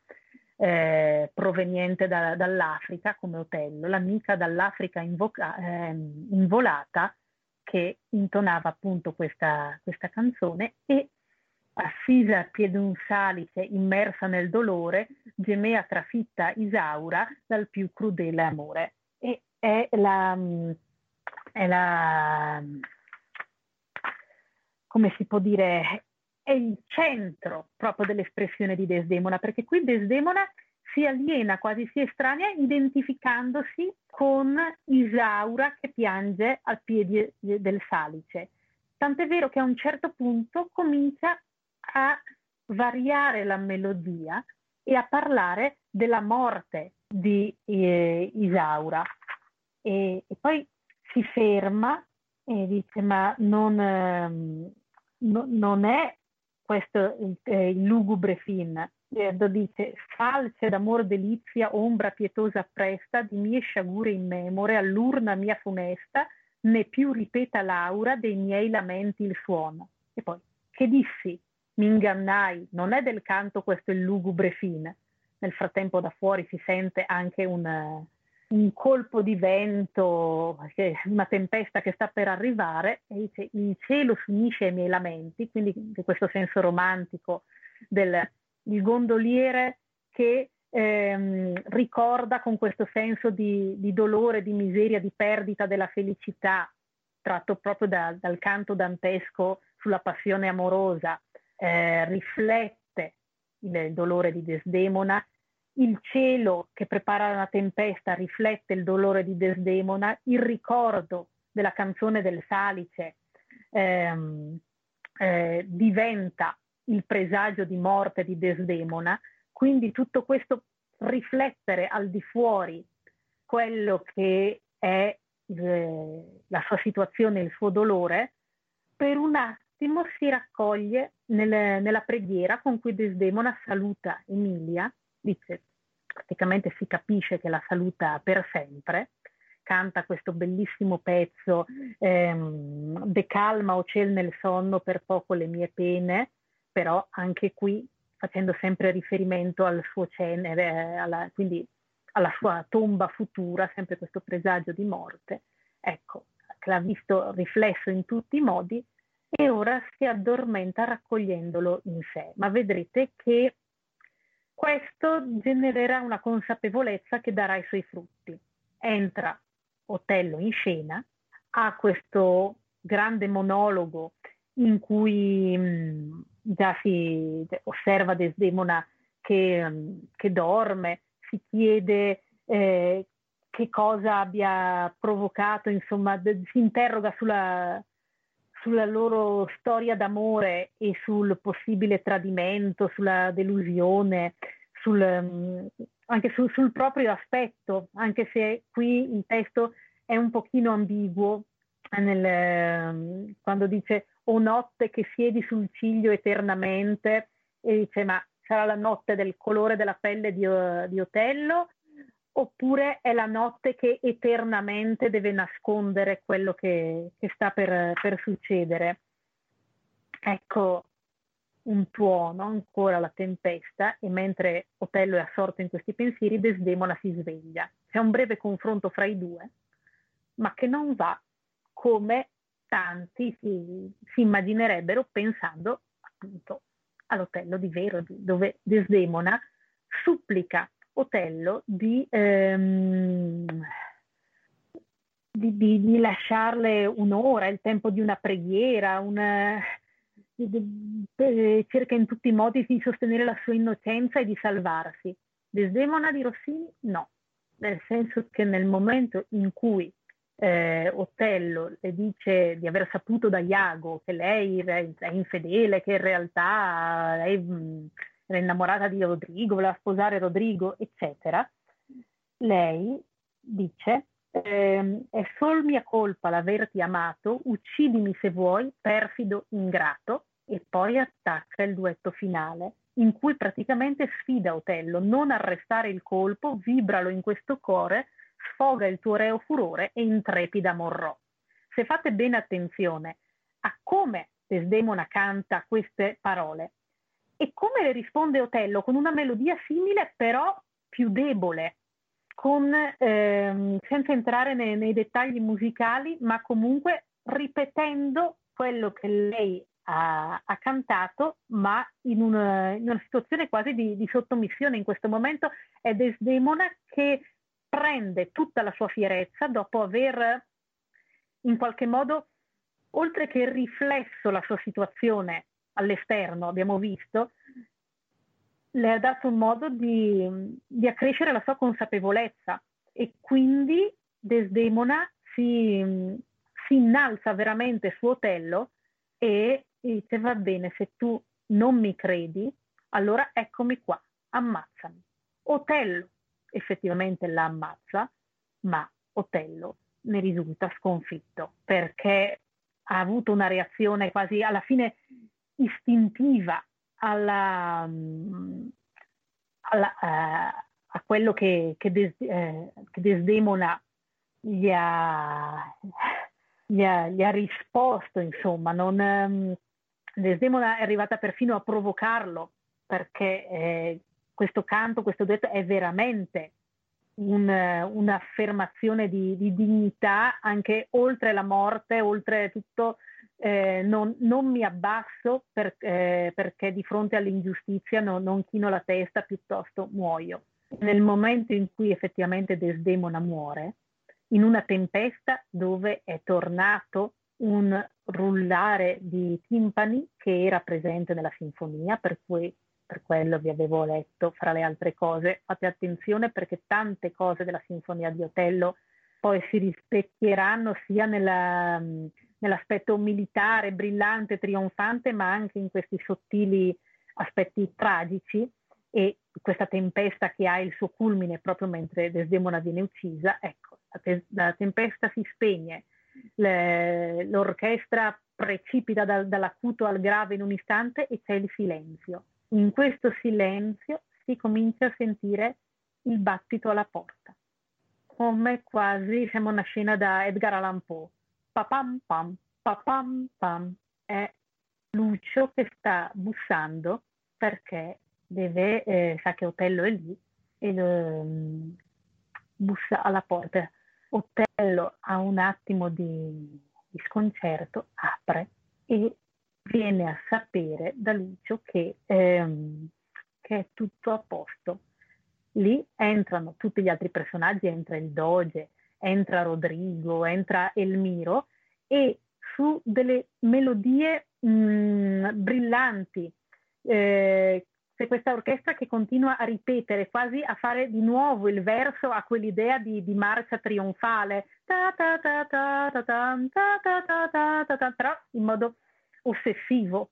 [SPEAKER 3] eh, proveniente da, dall'Africa come Otello, l'amica dall'Africa invoca, eh, involata che intonava appunto questa, questa canzone e assisa a piede un salice, immersa nel dolore, gemea trafitta Isaura dal più crudele amore. E è la, è la come si può dire, è il centro proprio dell'espressione di Desdemona, perché qui Desdemona si aliena, quasi si estranea, identificandosi con Isaura che piange al piede del salice. Tant'è vero che a un certo punto comincia a variare la melodia e a parlare della morte di eh, Isaura. E, e, poi si ferma e dice ma non, eh, no, non è questo eh, il lugubre fin. Eh, dice, falce d'amor delizia, ombra pietosa appresta, di mie sciagure in memore, all'urna mia funesta, né più ripeta l'aura dei miei lamenti il suono. E poi, che dissi? Mi ingannai, non è del canto questo il lugubre fin. Nel frattempo da fuori si sente anche un, un colpo di vento, una tempesta che sta per arrivare e dice il cielo si unisce ai miei lamenti, quindi in questo senso romantico del gondoliere che ehm, ricorda con questo senso di, di, dolore, di miseria, di perdita della felicità, tratto proprio da, dal canto dantesco sulla passione amorosa, eh, riflette il dolore di Desdemona il cielo che prepara la tempesta riflette il dolore di Desdemona, il ricordo della canzone del Salice ehm, eh, diventa il presagio di morte di Desdemona, quindi tutto questo riflettere al di fuori quello che è eh, la sua situazione, il suo dolore, per un attimo si raccoglie nel, nella preghiera con cui Desdemona saluta Emilia, dice praticamente si capisce che la saluta per sempre, canta questo bellissimo pezzo ehm, De calma o ciel nel sonno per poco le mie pene, però anche qui facendo sempre riferimento al suo cenere, alla, quindi alla sua tomba futura, sempre questo presagio di morte, ecco, che l'ha visto riflesso in tutti i modi e ora si addormenta raccogliendolo in sé. Ma vedrete che questo genererà una consapevolezza che darà i suoi frutti. Entra Otello in scena, ha questo grande monologo in cui mh, mm, già si osserva Desdemona che, mh, mm, che dorme, si chiede eh, che cosa abbia provocato, insomma, de- si interroga sulla, sulla loro storia d'amore e sul possibile tradimento, sulla delusione, sul, mm, anche sul, sul proprio aspetto, anche se qui il testo è un pochino ambiguo nel, mm, quando dice o notte che siedi sul ciglio eternamente e dice ma sarà la notte del colore della pelle di, di Otello oppure è la notte che eternamente deve nascondere quello che, che sta per, per, succedere. Ecco un tuono, ancora la tempesta, e mentre Otello è assorto in questi pensieri, Desdemona si sveglia. C'è un breve confronto fra i due, ma che non va come tanti si, si immaginerebbero pensando appunto all'Otello di Verdi, dove Desdemona supplica Otello di, ehm, di, di, di, lasciarle un'ora, il tempo di una preghiera, una, cerca in tutti i modi di sostenere la sua innocenza e di salvarsi. Desdemona di Rossini no, nel senso che nel momento in cui eh, Otello le dice di aver saputo da Iago che lei è infedele, che in realtà è era innamorata di Rodrigo, voleva sposare Rodrigo, eccetera, lei dice eh, è sol mia colpa l'averti amato, uccidimi se vuoi, perfido ingrato, e poi attacca il duetto finale, in cui praticamente sfida Otello, non arrestare il colpo, vibralo in questo cuore, sfoga il tuo reo furore e intrepida morrò. Se fate bene attenzione a come Desdemona canta queste parole, e come le risponde Otello? Con una melodia simile però più debole, con, ehm, senza entrare nei, nei, dettagli musicali, ma comunque ripetendo quello che lei ha, ha cantato, ma in una, in una situazione quasi di, di, sottomissione. In questo momento è Desdemona che prende tutta la sua fierezza dopo aver in qualche modo, oltre che riflesso la sua situazione all'esterno, abbiamo visto, le ha dato un modo di, di accrescere la sua consapevolezza e quindi Desdemona si, si innalza veramente su Otello e dice va bene, se tu non mi credi, allora eccomi qua, ammazzami. Otello effettivamente la ammazza, ma Otello ne risulta sconfitto perché ha avuto una reazione quasi alla fine istintiva alla, mm, alla, uh, a quello che, che, des, eh, che Desdemona gli ha, gli, ha, gli ha, risposto, insomma, non, um, Desdemona è arrivata perfino a provocarlo perché eh, questo canto, questo detto è veramente un, un'affermazione di, di, dignità anche oltre la morte, oltre tutto. Eh, non, non, mi abbasso per, eh, perché di fronte all'ingiustizia no, non chino la testa, piuttosto muoio. Nel momento in cui effettivamente Desdemona muore, in una tempesta dove è tornato un rullare di timpani che era presente nella sinfonia, per cui per quello vi avevo letto fra le altre cose. Fate attenzione perché tante cose della sinfonia di Otello poi si rispecchieranno sia nella, nell'aspetto militare, brillante, trionfante, ma anche in questi sottili aspetti tragici e questa tempesta che ha il suo culmine proprio mentre Desdemona viene uccisa, ecco, la, te- la tempesta si spegne, le- l'orchestra precipita dal- dall'acuto al grave in un istante e c'è il silenzio. In questo silenzio si comincia a sentire il battito alla porta, come quasi sembra una scena da Edgar Allan Poe. Papam pam, papam pam, è Lucio che sta bussando perché deve, eh, sa che Otello è lì e lo, um, bussa alla porta. Otello ha un attimo di, di sconcerto, apre e viene a sapere da Lucio che, ehm, che, è tutto a posto. Lì entrano tutti gli altri personaggi, entra il Doge, entra Rodrigo, entra Elmiro e su delle melodie mh, mm, brillanti eh, c'è questa orchestra che continua a ripetere, quasi a fare di nuovo il verso a quell'idea di, di marcia trionfale, però in modo ossessivo,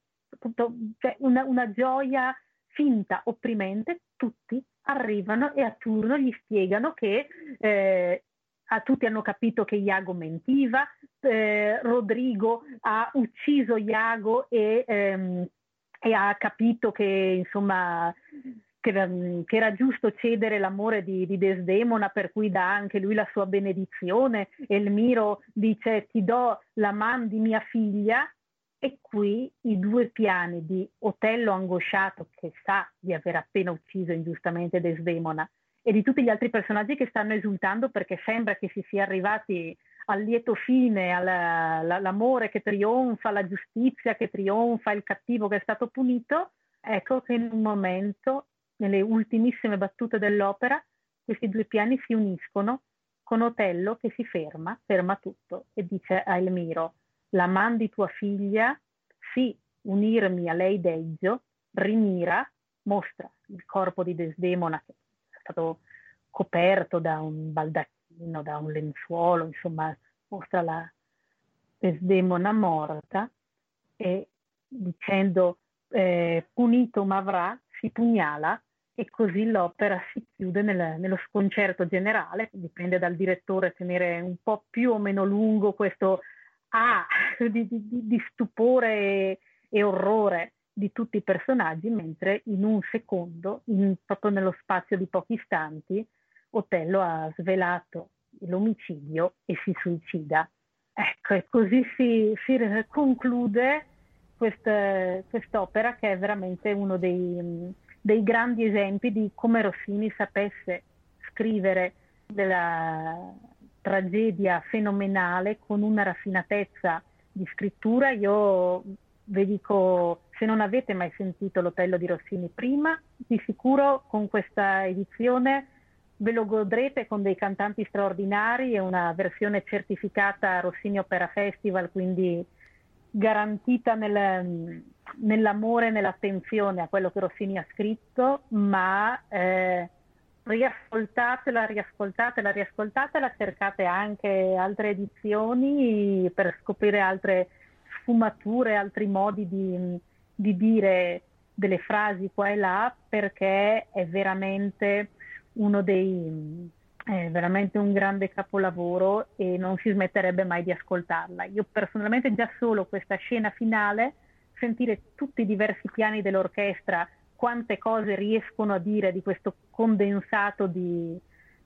[SPEAKER 3] cioè una, una gioia finta, opprimente, tutti arrivano e a turno gli spiegano che eh, a tutti hanno capito che Iago mentiva, eh, Rodrigo ha ucciso Iago e ehm, e ha capito che insomma che, che, era giusto cedere l'amore di, di, Desdemona per cui dà anche lui la sua benedizione. Elmiro dice ti do la man di mia figlia. E qui i due piani di Otello angosciato che sa di aver appena ucciso ingiustamente Desdemona e di tutti gli altri personaggi che stanno esultando perché sembra che si sia arrivati al lieto fine, all'amore che trionfa, alla giustizia che trionfa, il cattivo che è stato punito, ecco che in un momento, nelle ultimissime battute dell'opera, questi due piani si uniscono con Otello che si ferma, ferma tutto e dice a Elmiro, la man di tua figlia, sì, unirmi a lei deggio, rimira, mostra il corpo di Desdemona che stato coperto da un baldacchino da un lenzuolo, insomma, mostra la Desdemona morta e dicendo eh, punito ma avrà, si pugnala e così l'opera si chiude nel, nello sconcerto generale, dipende dal direttore tenere un po' più o meno lungo questo ah, (laughs) di, di, di stupore e, e, orrore di tutti i personaggi, mentre in un secondo, in, proprio nello spazio di pochi istanti, Otello ha svelato l'omicidio e si suicida. Ecco, e così si, si conclude questa, quest'opera che è veramente uno dei, dei grandi esempi di come Rossini sapesse scrivere della tragedia fenomenale con una raffinatezza di scrittura. Io vi dico, se non avete mai sentito l'Otello di Rossini prima, di sicuro con questa edizione ve lo godrete con dei cantanti straordinari e una versione certificata Rossini Opera Festival, quindi garantita nel, nell'amore e nell'attenzione a quello che Rossini ha scritto, ma eh, riascoltatela, riascoltatela, riascoltatela, cercate anche altre edizioni per scoprire altre sfumature, altri modi di, di dire delle frasi qua e là, perché è veramente uno dei è veramente un grande capolavoro e non si smetterebbe mai di ascoltarla. Io personalmente già solo questa scena finale, sentire tutti i diversi piani dell'orchestra, quante cose riescono a dire di questo condensato di,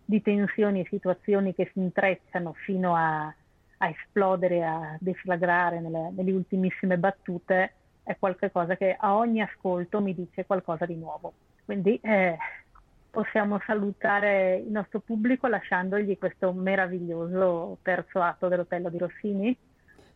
[SPEAKER 3] di tensioni e situazioni che si intrecciano fino a, a esplodere, a deflagrare nelle, nelle ultimissime battute, è qualcosa che a ogni ascolto mi dice qualcosa di nuovo. Quindi eh, possiamo salutare il nostro pubblico lasciandogli questo meraviglioso terzo atto dell'Otello di Rossini?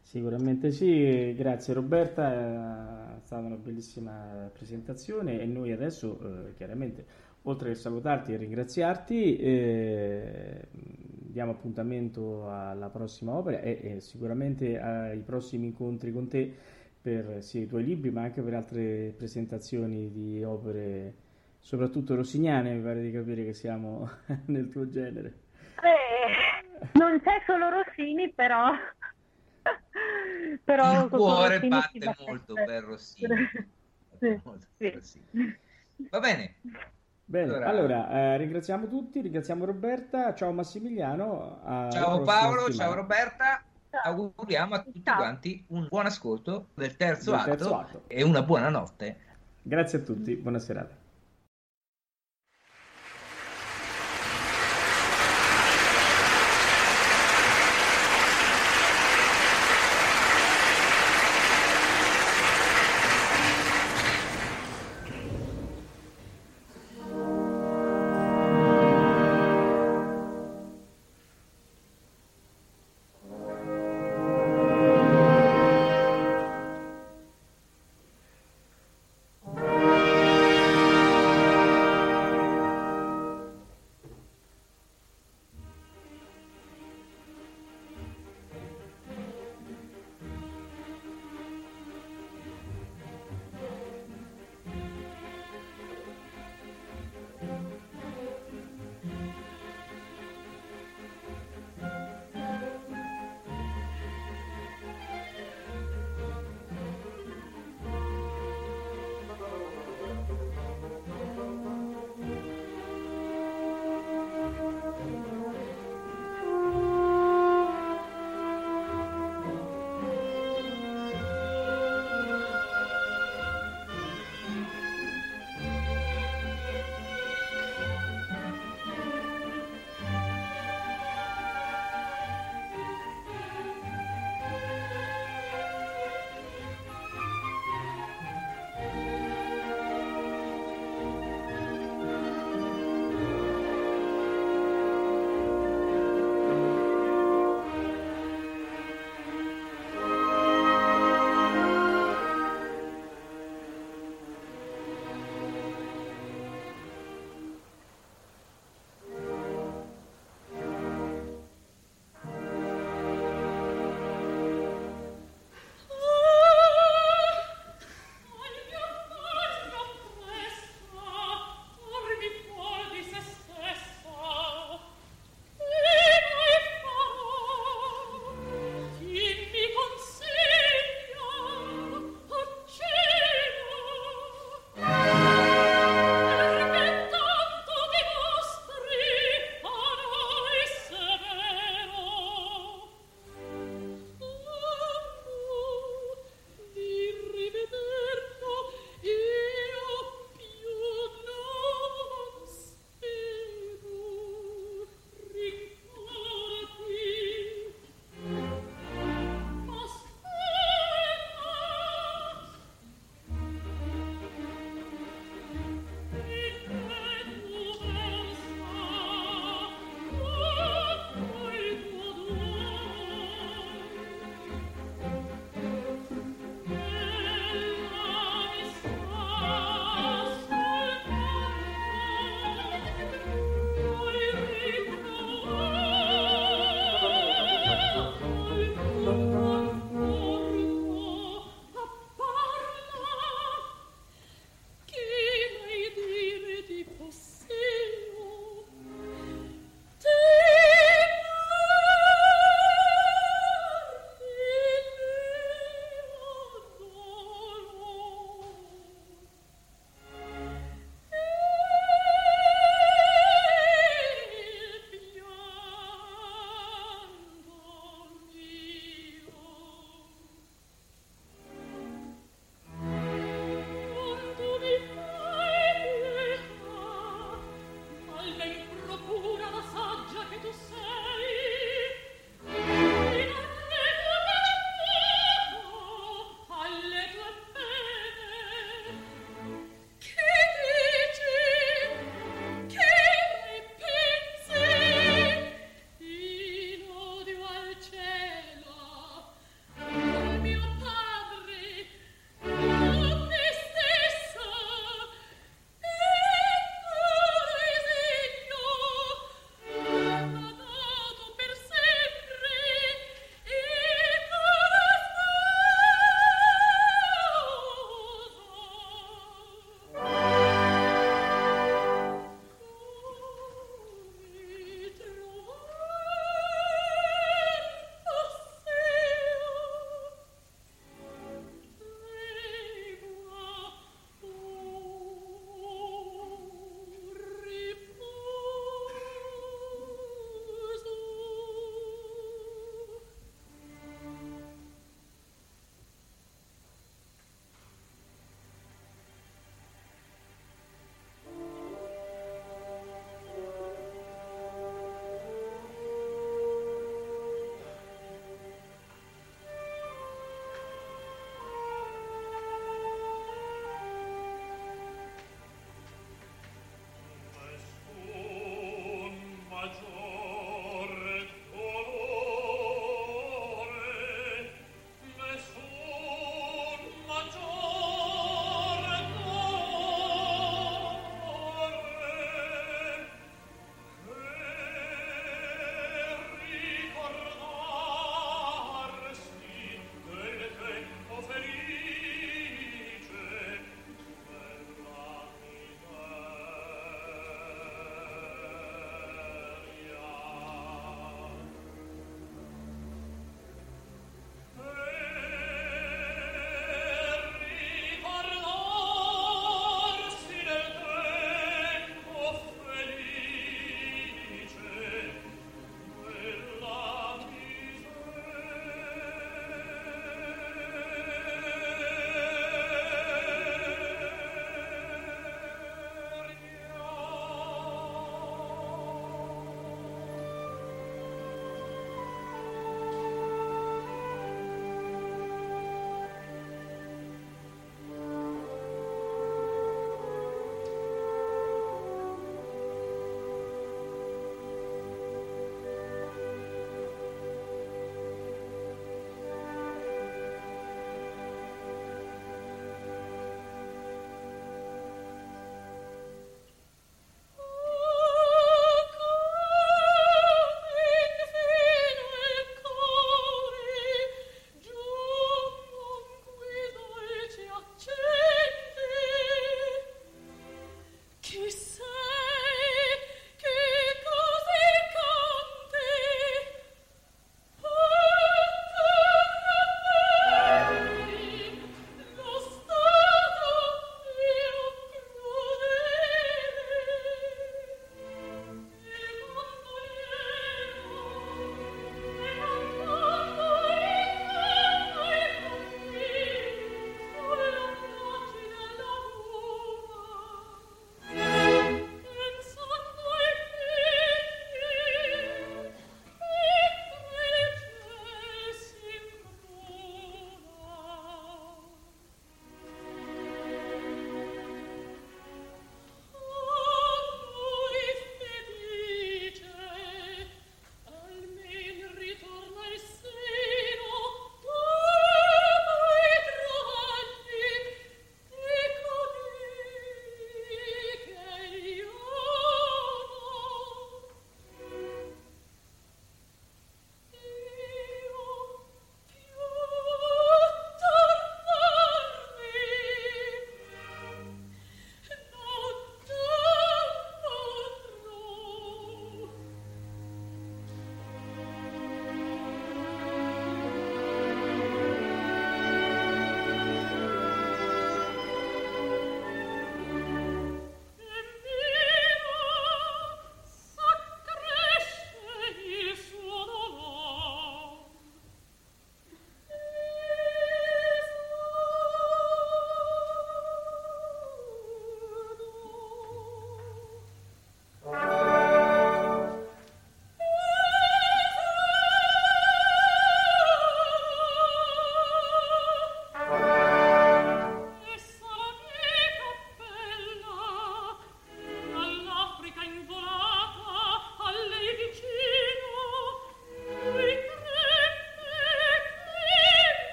[SPEAKER 4] Sicuramente sì, grazie Roberta, è stata una bellissima presentazione e noi adesso eh, chiaramente oltre che salutarti e ringraziarti eh, diamo appuntamento alla prossima opera e, e, sicuramente ai prossimi incontri con te per sia i tuoi libri ma anche per altre presentazioni di opere soprattutto rossignane mi pare di capire che siamo (laughs) nel tuo genere
[SPEAKER 3] Beh, non c'è solo Rossini però (laughs)
[SPEAKER 2] però il cuore batte molto per Rossini, (laughs) sì, sì. per Rossini. va bene
[SPEAKER 4] Bene, allora, allora eh, ringraziamo tutti, ringraziamo Roberta, ciao Massimiliano.
[SPEAKER 2] ciao Paolo, ciao Roberta. Auguriamo a tutti ciao. quanti un buon ascolto del terzo, del terzo atto, atto e una buona notte.
[SPEAKER 4] Grazie a tutti, buona serata.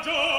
[SPEAKER 5] stagione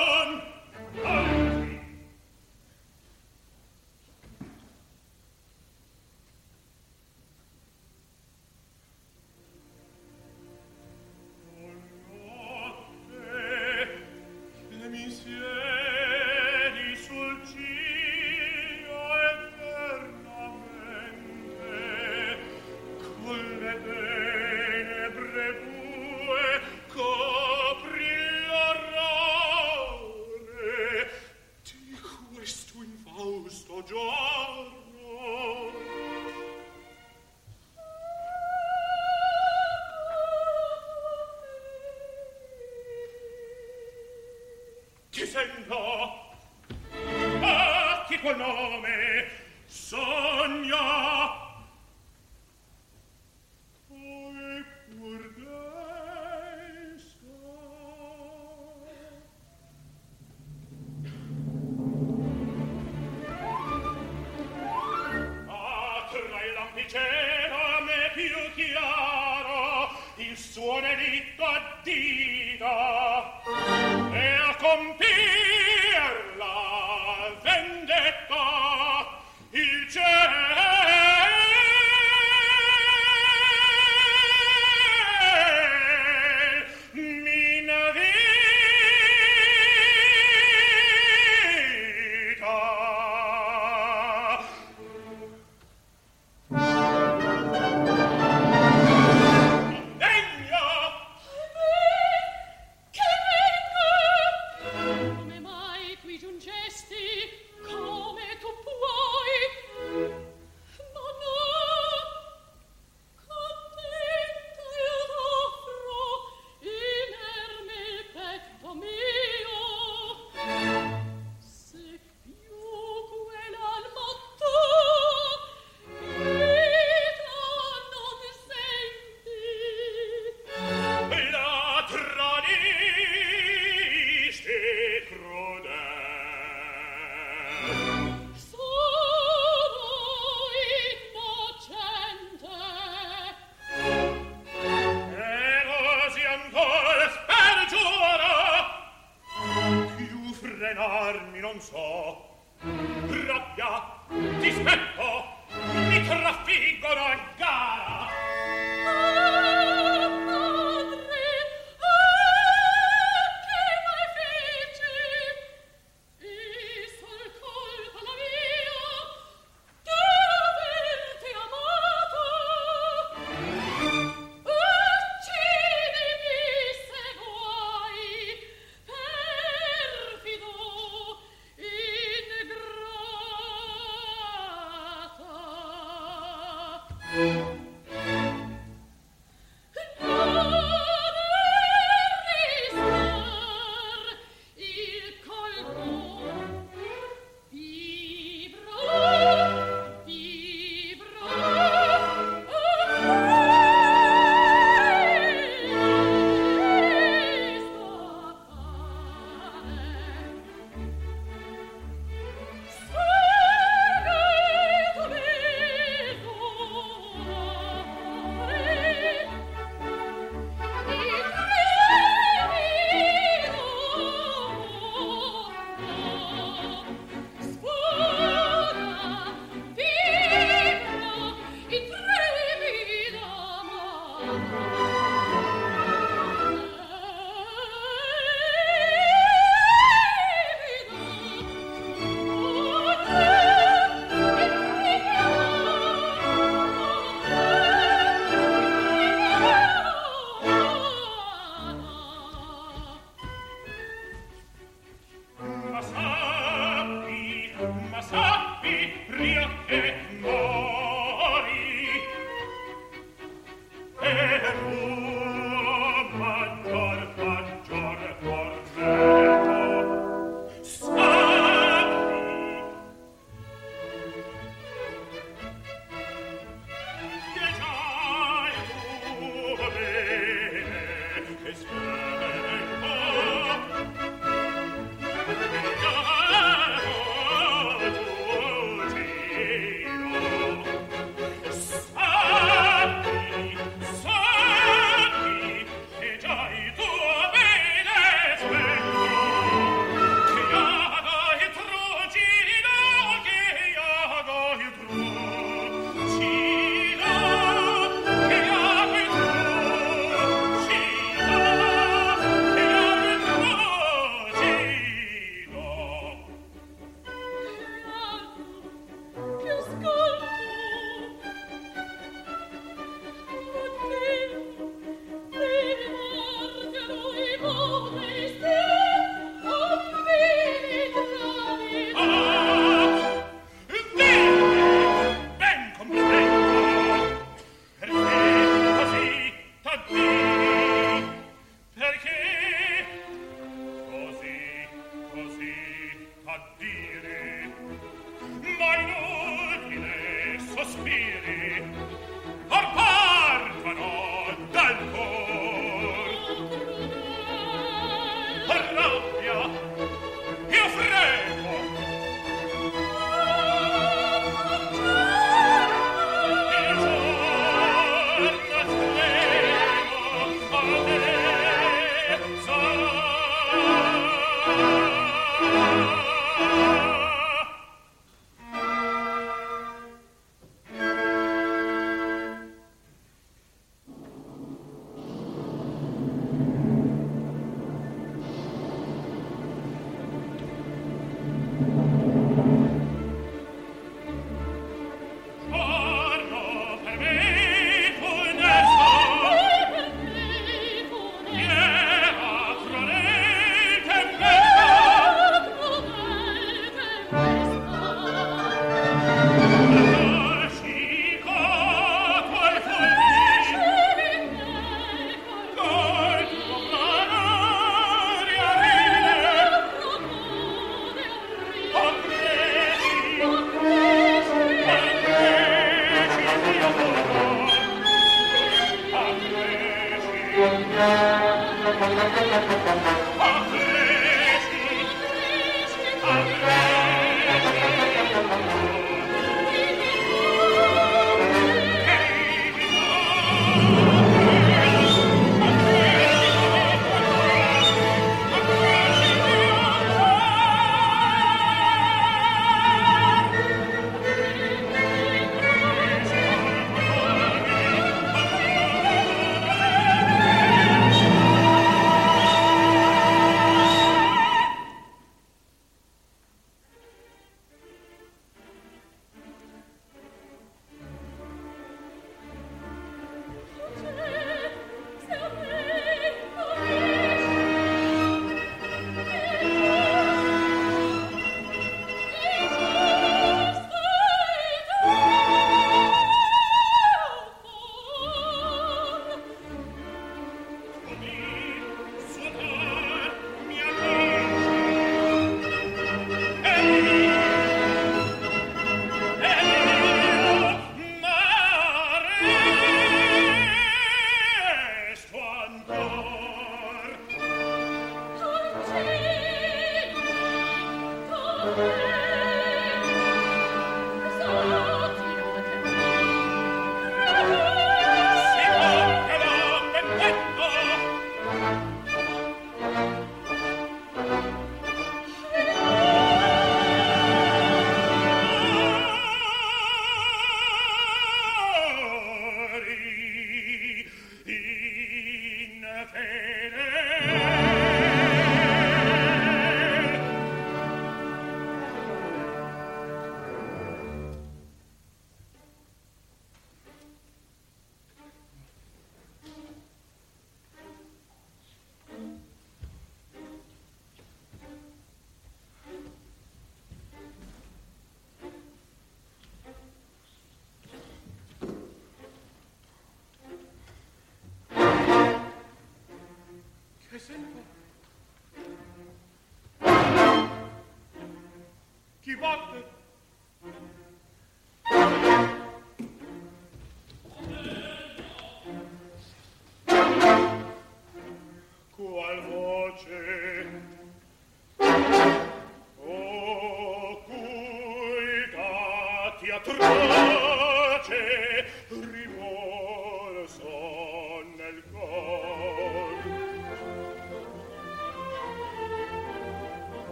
[SPEAKER 5] Sta